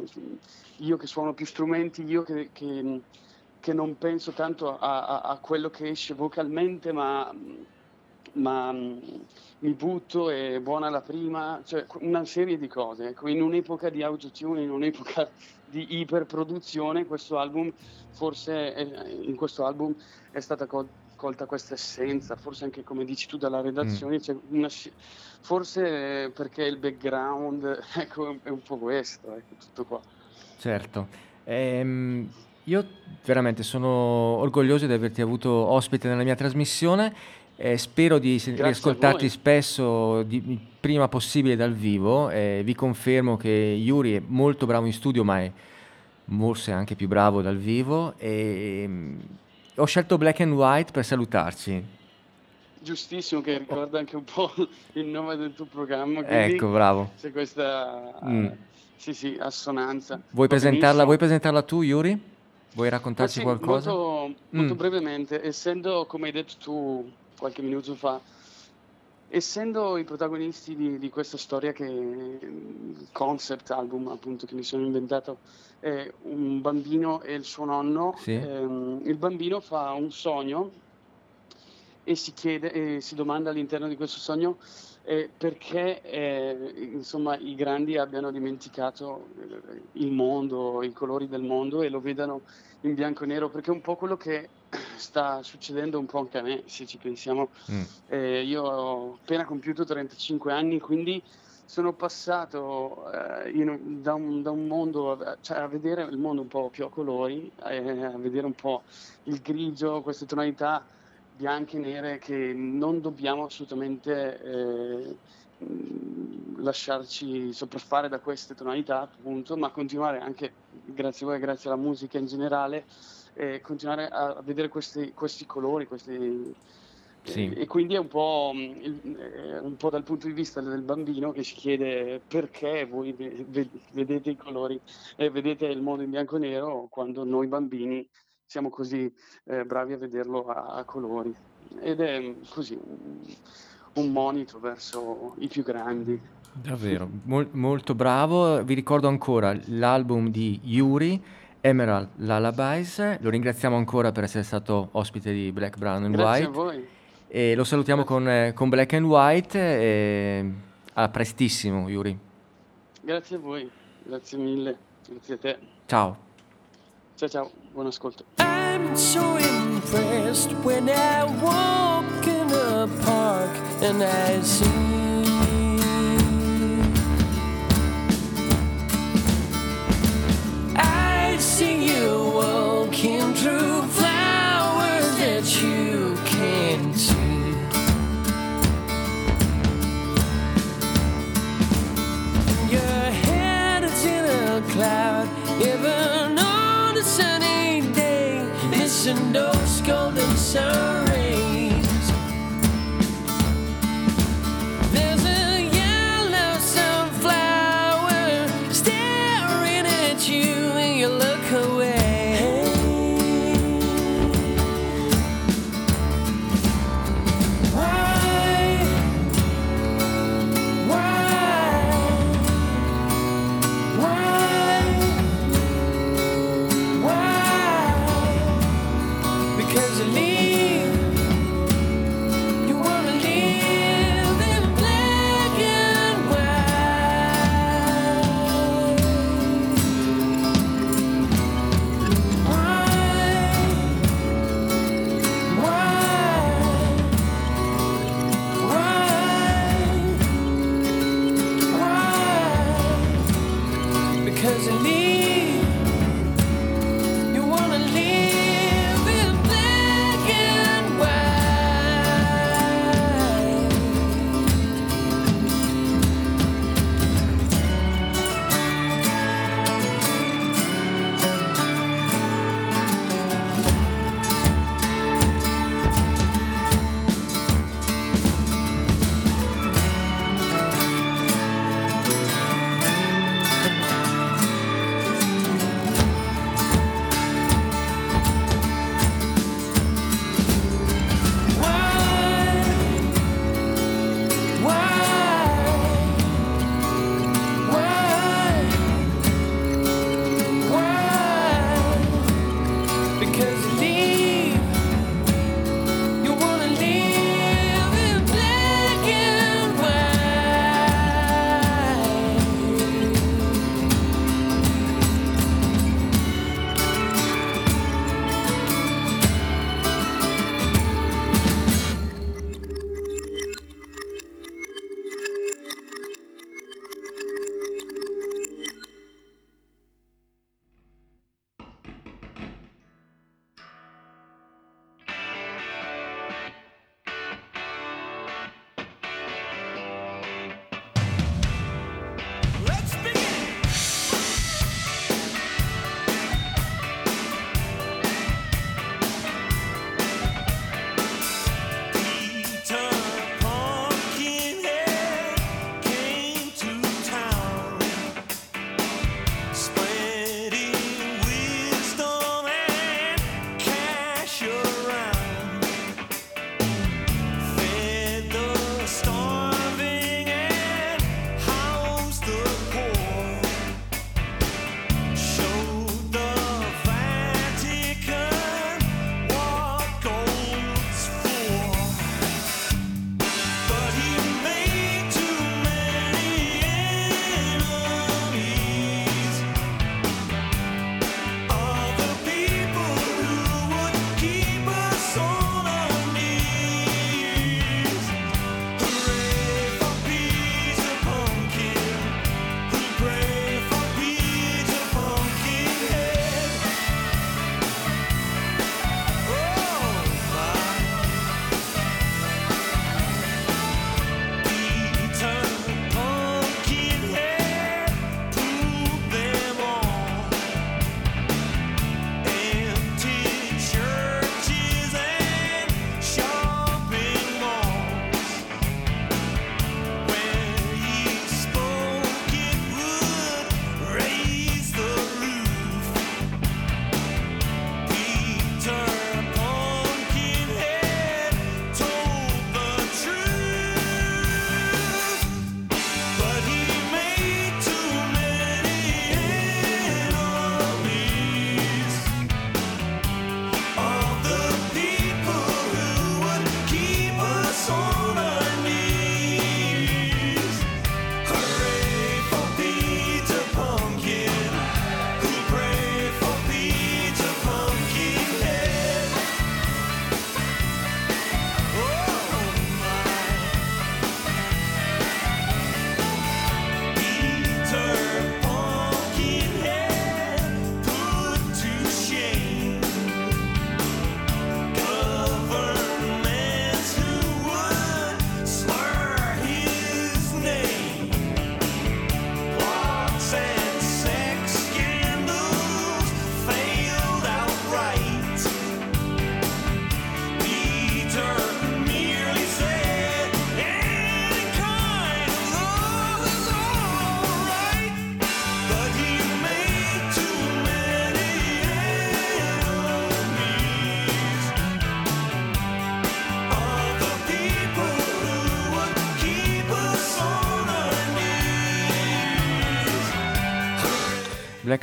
S9: io che suono più strumenti, io che, che- che non penso tanto a, a- a quello che esce vocalmente, ma, ma, mi butto e buona la prima, cioè una serie di cose. Ecco, in un'epoca di autotune, in un'epoca di iperproduzione, questo album, forse è- in questo album è stata col- colta questa essenza, forse anche come dici tu dalla redazione, c'è una forse eh, perché il background, ecco, è un po' questo, ecco, tutto qua.
S3: Certo. Ehm, io veramente sono orgoglioso di averti avuto ospite nella mia trasmissione e spero di riascoltarti spesso, di- prima possibile dal vivo. e vi confermo che Yuri è molto bravo in studio, ma è forse anche più bravo dal vivo. E, mm, ho scelto Black and White per salutarci.
S9: Giustissimo, che ricorda anche un po' il nome del tuo programma,
S3: Ecco, bravo.
S9: c'è questa
S3: Mm.
S9: sì, sì, assonanza.
S3: Vuoi presentarla, vuoi presentarla tu, Yuri? Vuoi raccontarci
S9: sì,
S3: qualcosa?
S9: Molto, molto
S3: Mm.
S9: brevemente, essendo, come hai detto tu qualche minuto fa, essendo i protagonisti di, di questa storia che concept album appunto che mi sono inventato è un bambino e il suo nonno,
S3: Sì.
S9: ehm, il bambino fa un sogno e si chiede e si domanda all'interno di questo sogno eh, perché eh, insomma i grandi abbiano dimenticato eh, il mondo, i colori del mondo e lo vedano in bianco e nero, perché è un po' quello che sta succedendo un po' anche a me, se ci pensiamo.
S3: Mm.
S9: Eh, io ho appena compiuto 35 anni, quindi sono passato eh, in da, un, da un mondo, cioè a vedere il mondo un po' più a colori, eh, a vedere un po' il grigio, queste tonalità bianche e nere che non dobbiamo assolutamente eh, lasciarci sopraffare da queste tonalità, appunto, ma continuare anche, grazie a voi, grazie alla musica in generale, eh, continuare a vedere questi, questi colori, questi,
S3: Sì.
S9: e quindi è un po', il- è un po' dal punto di vista del bambino che si chiede perché voi ve- ve- vedete i colori e vedete il mondo in bianco e nero quando noi bambini siamo così eh, bravi a vederlo a, a colori. Ed è mh, così un, monito verso i più grandi.
S3: Davvero, mol- molto bravo. Vi ricordo ancora l'album di Yuri, Emerald Lullabies. Lo ringraziamo ancora per essere stato ospite di Black, Brown and
S9: Grazie a
S3: White.
S9: voi.
S3: E lo salutiamo con, eh, con Black and White. E a prestissimo, Yuri.
S9: Grazie a voi, grazie mille, grazie a te.
S3: Ciao.
S9: Ciao ciao, buon ascolto.
S8: I'm so impressed when I walk in a park and I see
S3: sorry.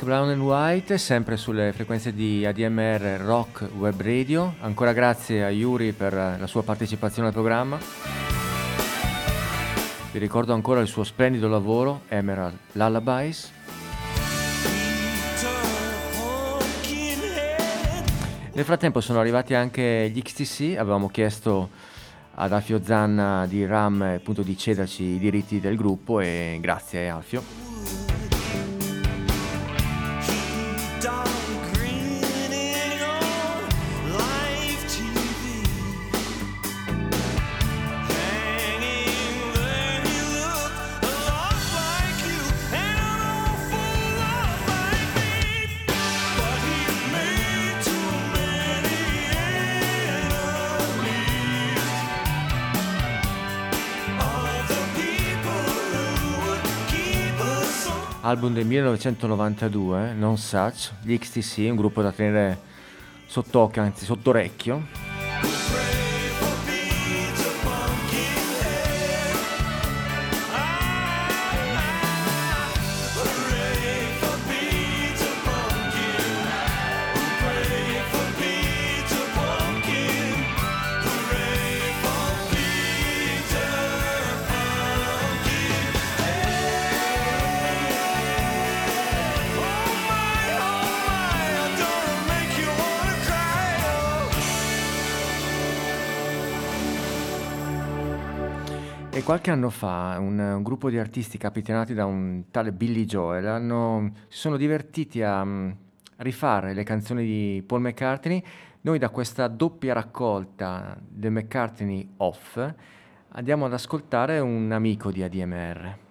S3: Brown and White, sempre sulle frequenze di ADMR Rock Web Radio. Ancora grazie a Yuri per la sua partecipazione al programma. Vi ricordo ancora il suo splendido lavoro, Emerald Lullabies. Nel frattempo sono arrivati anche gli XTC, avevamo chiesto ad Alfio Zanna di RAM appunto di cederci i diritti del gruppo e grazie Alfio. Album del 1992, Non Such, gli XTC, un gruppo da tenere sott'occhio, anzi sotto qualche anno fa un, un gruppo di artisti capitanati da un tale Billy Joel hanno- si sono divertiti a mm, rifare le canzoni di Paul McCartney. Noi da questa doppia raccolta del McCartney Off andiamo ad ascoltare un amico di ADMR.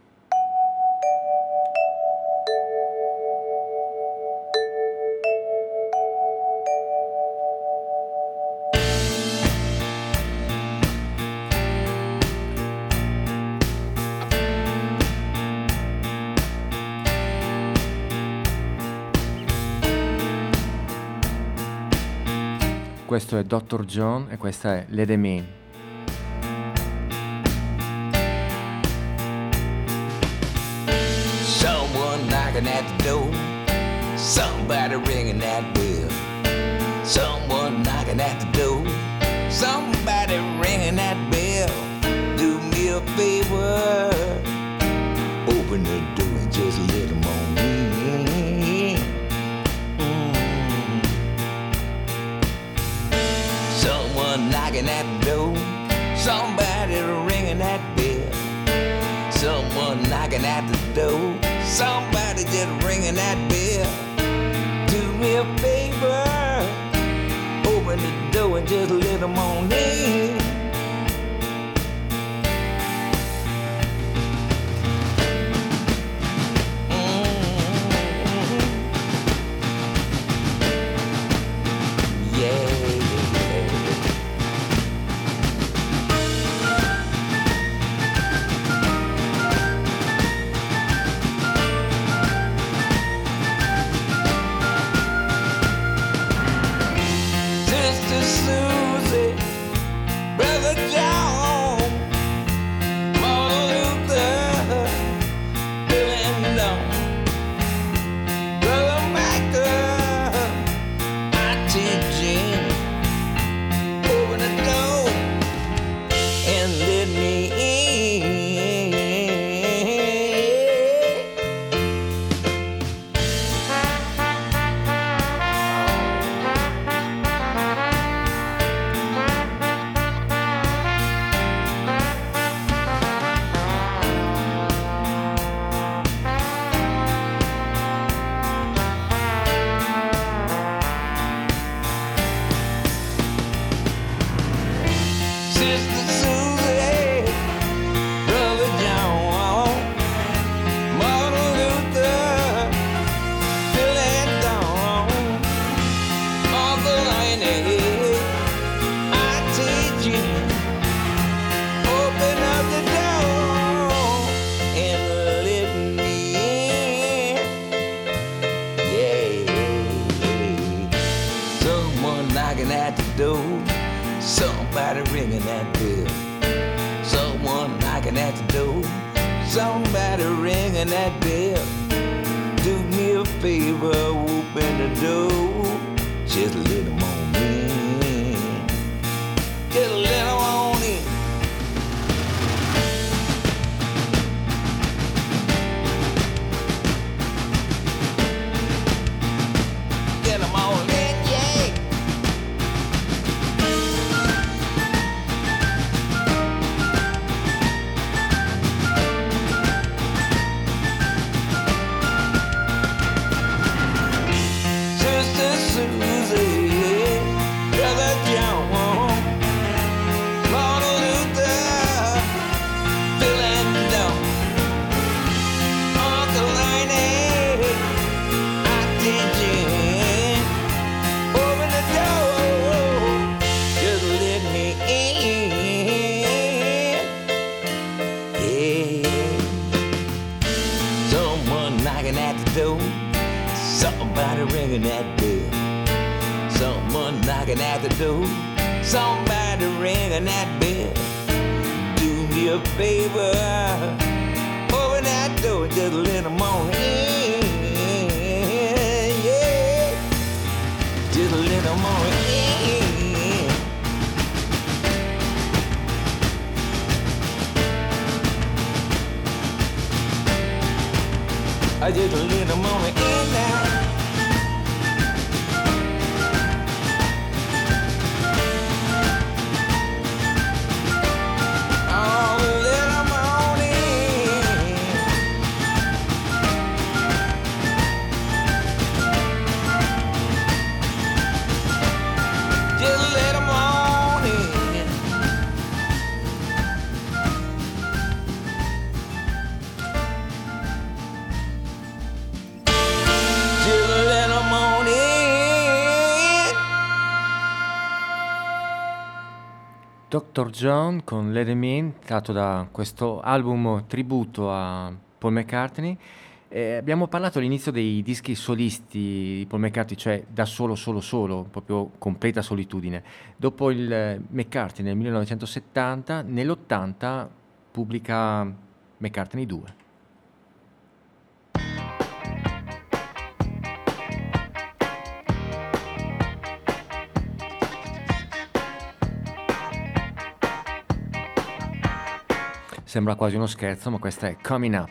S3: Questo è Dr. John e questa è Let Them In.
S10: Someone knocking at the door. Somebody ringing that bell. Someone knocking at the door. Somebody At the door. Somebody ringing that bell. Someone knocking at the door. Somebody just ringing that bell. Do me a favor. Open the door and just let them on in.
S3: Dr. John con Let Him In, tratto da questo album tributo a Paul McCartney. Eh, abbiamo parlato all'inizio dei dischi solisti di Paul McCartney, cioè da solo, solo, solo, proprio completa solitudine. Dopo il McCartney nel 1970, nell'80 pubblica McCartney 2. Sembra quasi uno scherzo, ma questa è Coming Up.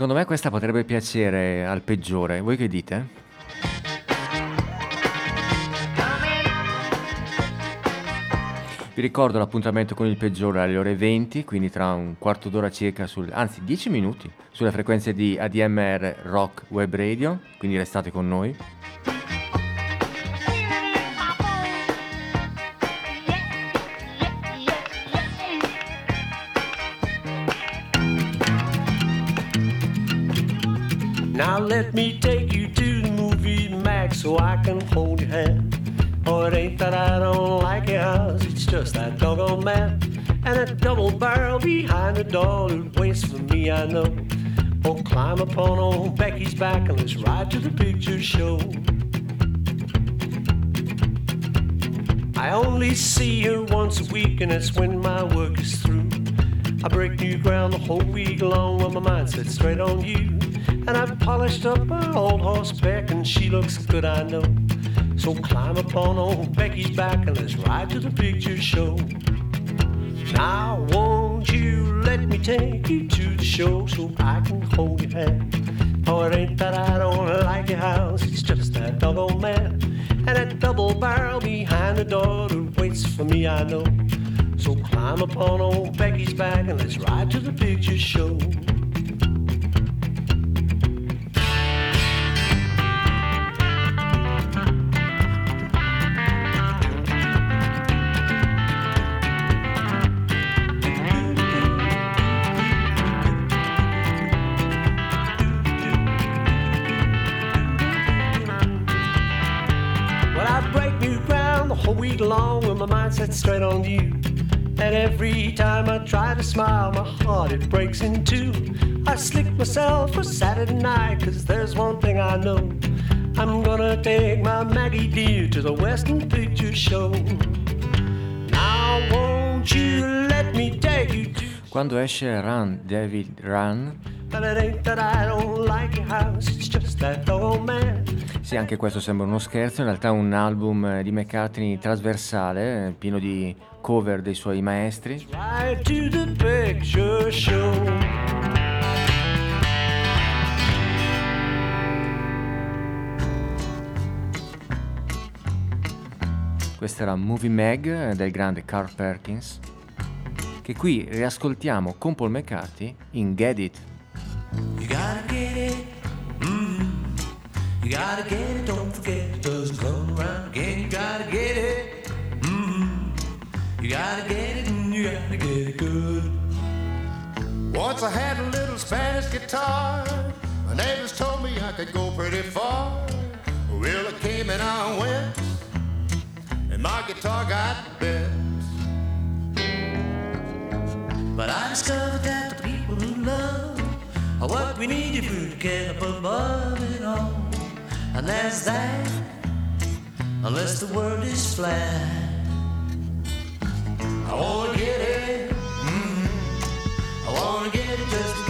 S3: Secondo me questa potrebbe piacere al peggiore. Voi che dite? Vi ricordo l'appuntamento con il peggiore alle ore 20, quindi tra un quarto d'ora circa, sul, anzi 10 minuti, sulle frequenze di ADMR Rock Web Radio, quindi restate con noi.
S11: Now let me take you to the movie max so I can hold your hand. Oh, it ain't that I don't like your house, it's just that doggone man. And a double barrel behind the door that waits for me, I know. Oh, climb upon old Becky's back and let's ride to the picture show. I only see her once a week, and that's when my work is through. I break new ground the whole week long when my mind sets straight on you. And I've polished up my old horseback, and she looks good, I know. So climb upon old Becky's back and let's ride to the picture show. Now, won't you let me take you to the show so I can hold your hand? Oh, it ain't that I don't like your house, it's just that doggone man. And that double barrel behind the door that waits for me, I know. So climb upon old Becky's back and let's ride to the picture show. My straight on you. And every time I try to smile, my heart it breaks in two. I slick myself for Saturday night, cause there's one thing I know. I'm gonna take my Maggie dear to the Western Picture Show. Now, won't you let me take you to
S3: Quando esce Run, David Run,
S11: But it ain't that I don't like your house, it's just that old man.
S3: Sì anche questo sembra uno scherzo, in realtà è un album eh, di McCartney trasversale, eh, pieno di cover dei suoi maestri. Questa era Movie Mag eh, del grande Carl Perkins, che qui riascoltiamo con Paul McCartney in Get It.
S5: You gotta get it. Don't forget it doesn't come around again. You gotta get it. Mm. You gotta get it and you gotta get it good.
S2: Once I had a little Spanish guitar. My neighbors told me I could go pretty far. Well, I came and I went, and my guitar got bent.
S5: But I discovered that the people who love are what we need if we get up above it all. And that's that, unless the world is flat. I wanna get it. mm I wanna get it just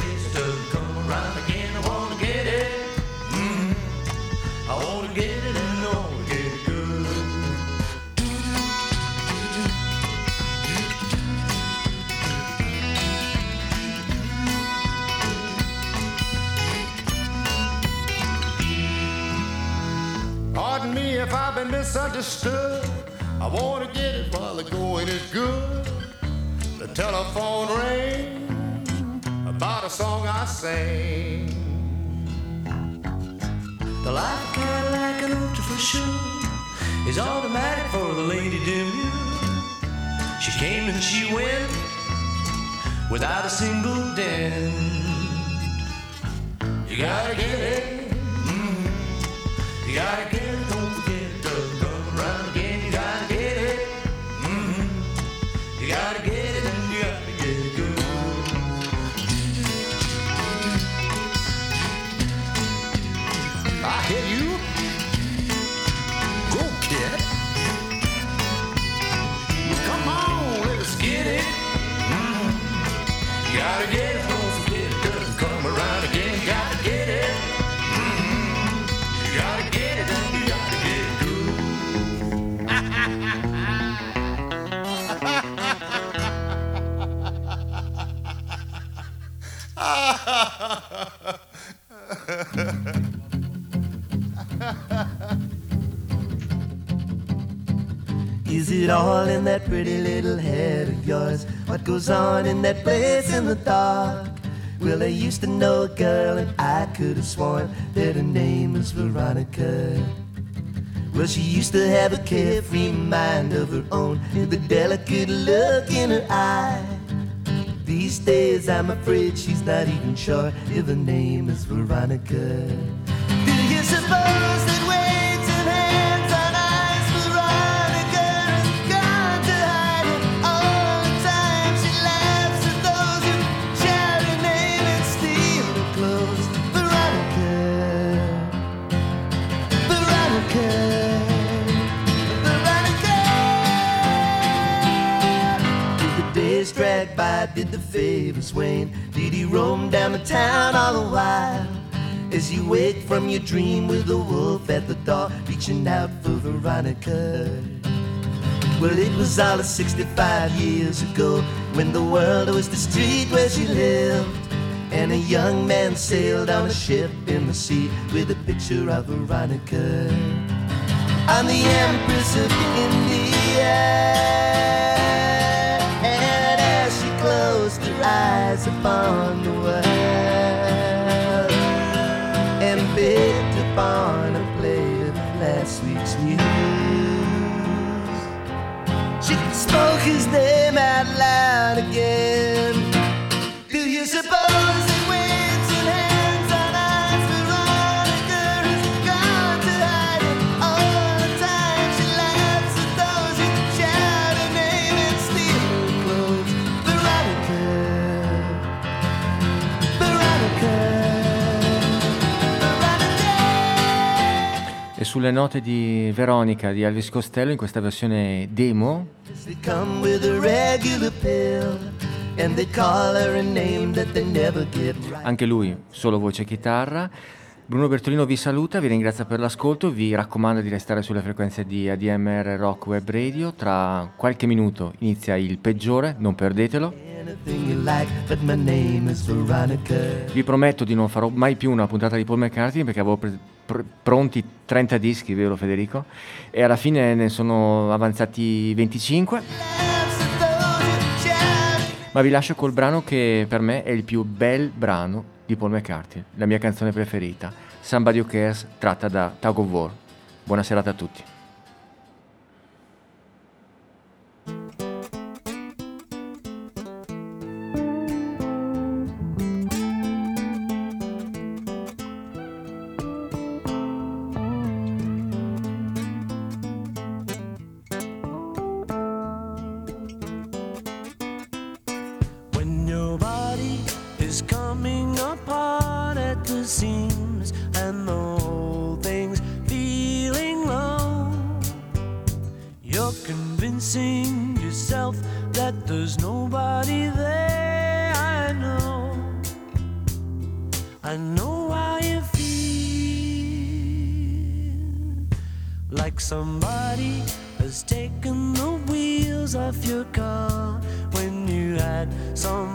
S2: Pardon me if I've been misunderstood. I wanna get it while the going is good. The telephone rang about a song I sang.
S5: The light Cadillac and ultra for sure is automatic for the lady demure. She came and she went without a single dent. You gotta get it. mm You gotta get it.
S12: Is it all in that pretty little head of yours? What goes on in that place in the dark? Well, I used to know a girl and I could have sworn that her name was Veronica. Well, she used to have a carefree mind of her own with a delicate look in her eye. These days, I'm afraid she's not even sure if her name is Veronica. Do you suppose Did the favors wane? Did he roam down the town all the while? As you wake from your dream with the wolf at the door, reaching out for Veronica. Well, it was all of 65 years ago when the world was the street where she lived. And a young man sailed on a ship in the sea with a picture of Veronica. I'm the Empress of India. Eyes upon the world and picked upon a plate of last week's news, she spoke his name out loud again.
S3: Sulle note di Veronica di Elvis Costello in questa versione demo
S12: They come with a regular pill and they call her a name that they never get right.
S3: Anche lui, solo voce e chitarra. Bruno Bertolino vi saluta, vi ringrazia per l'ascolto, vi raccomando di restare sulle frequenze di ADMR Rock Web Radio. Tra qualche minuto inizia il peggiore, non perdetelo. Vi prometto di non farò mai più una puntata di Paul McCartney perché avevo pre- pr- pronti 30 dischi, vero Federico? E alla fine ne sono avanzati 25. Ma vi lascio col brano che per me è il più bel brano di Paul McCartney, la mia canzone preferita, Somebody Who Cares, tratta da Tug of War. Buona serata a tutti.
S6: Somebody has taken the wheels off your car when you had somewhere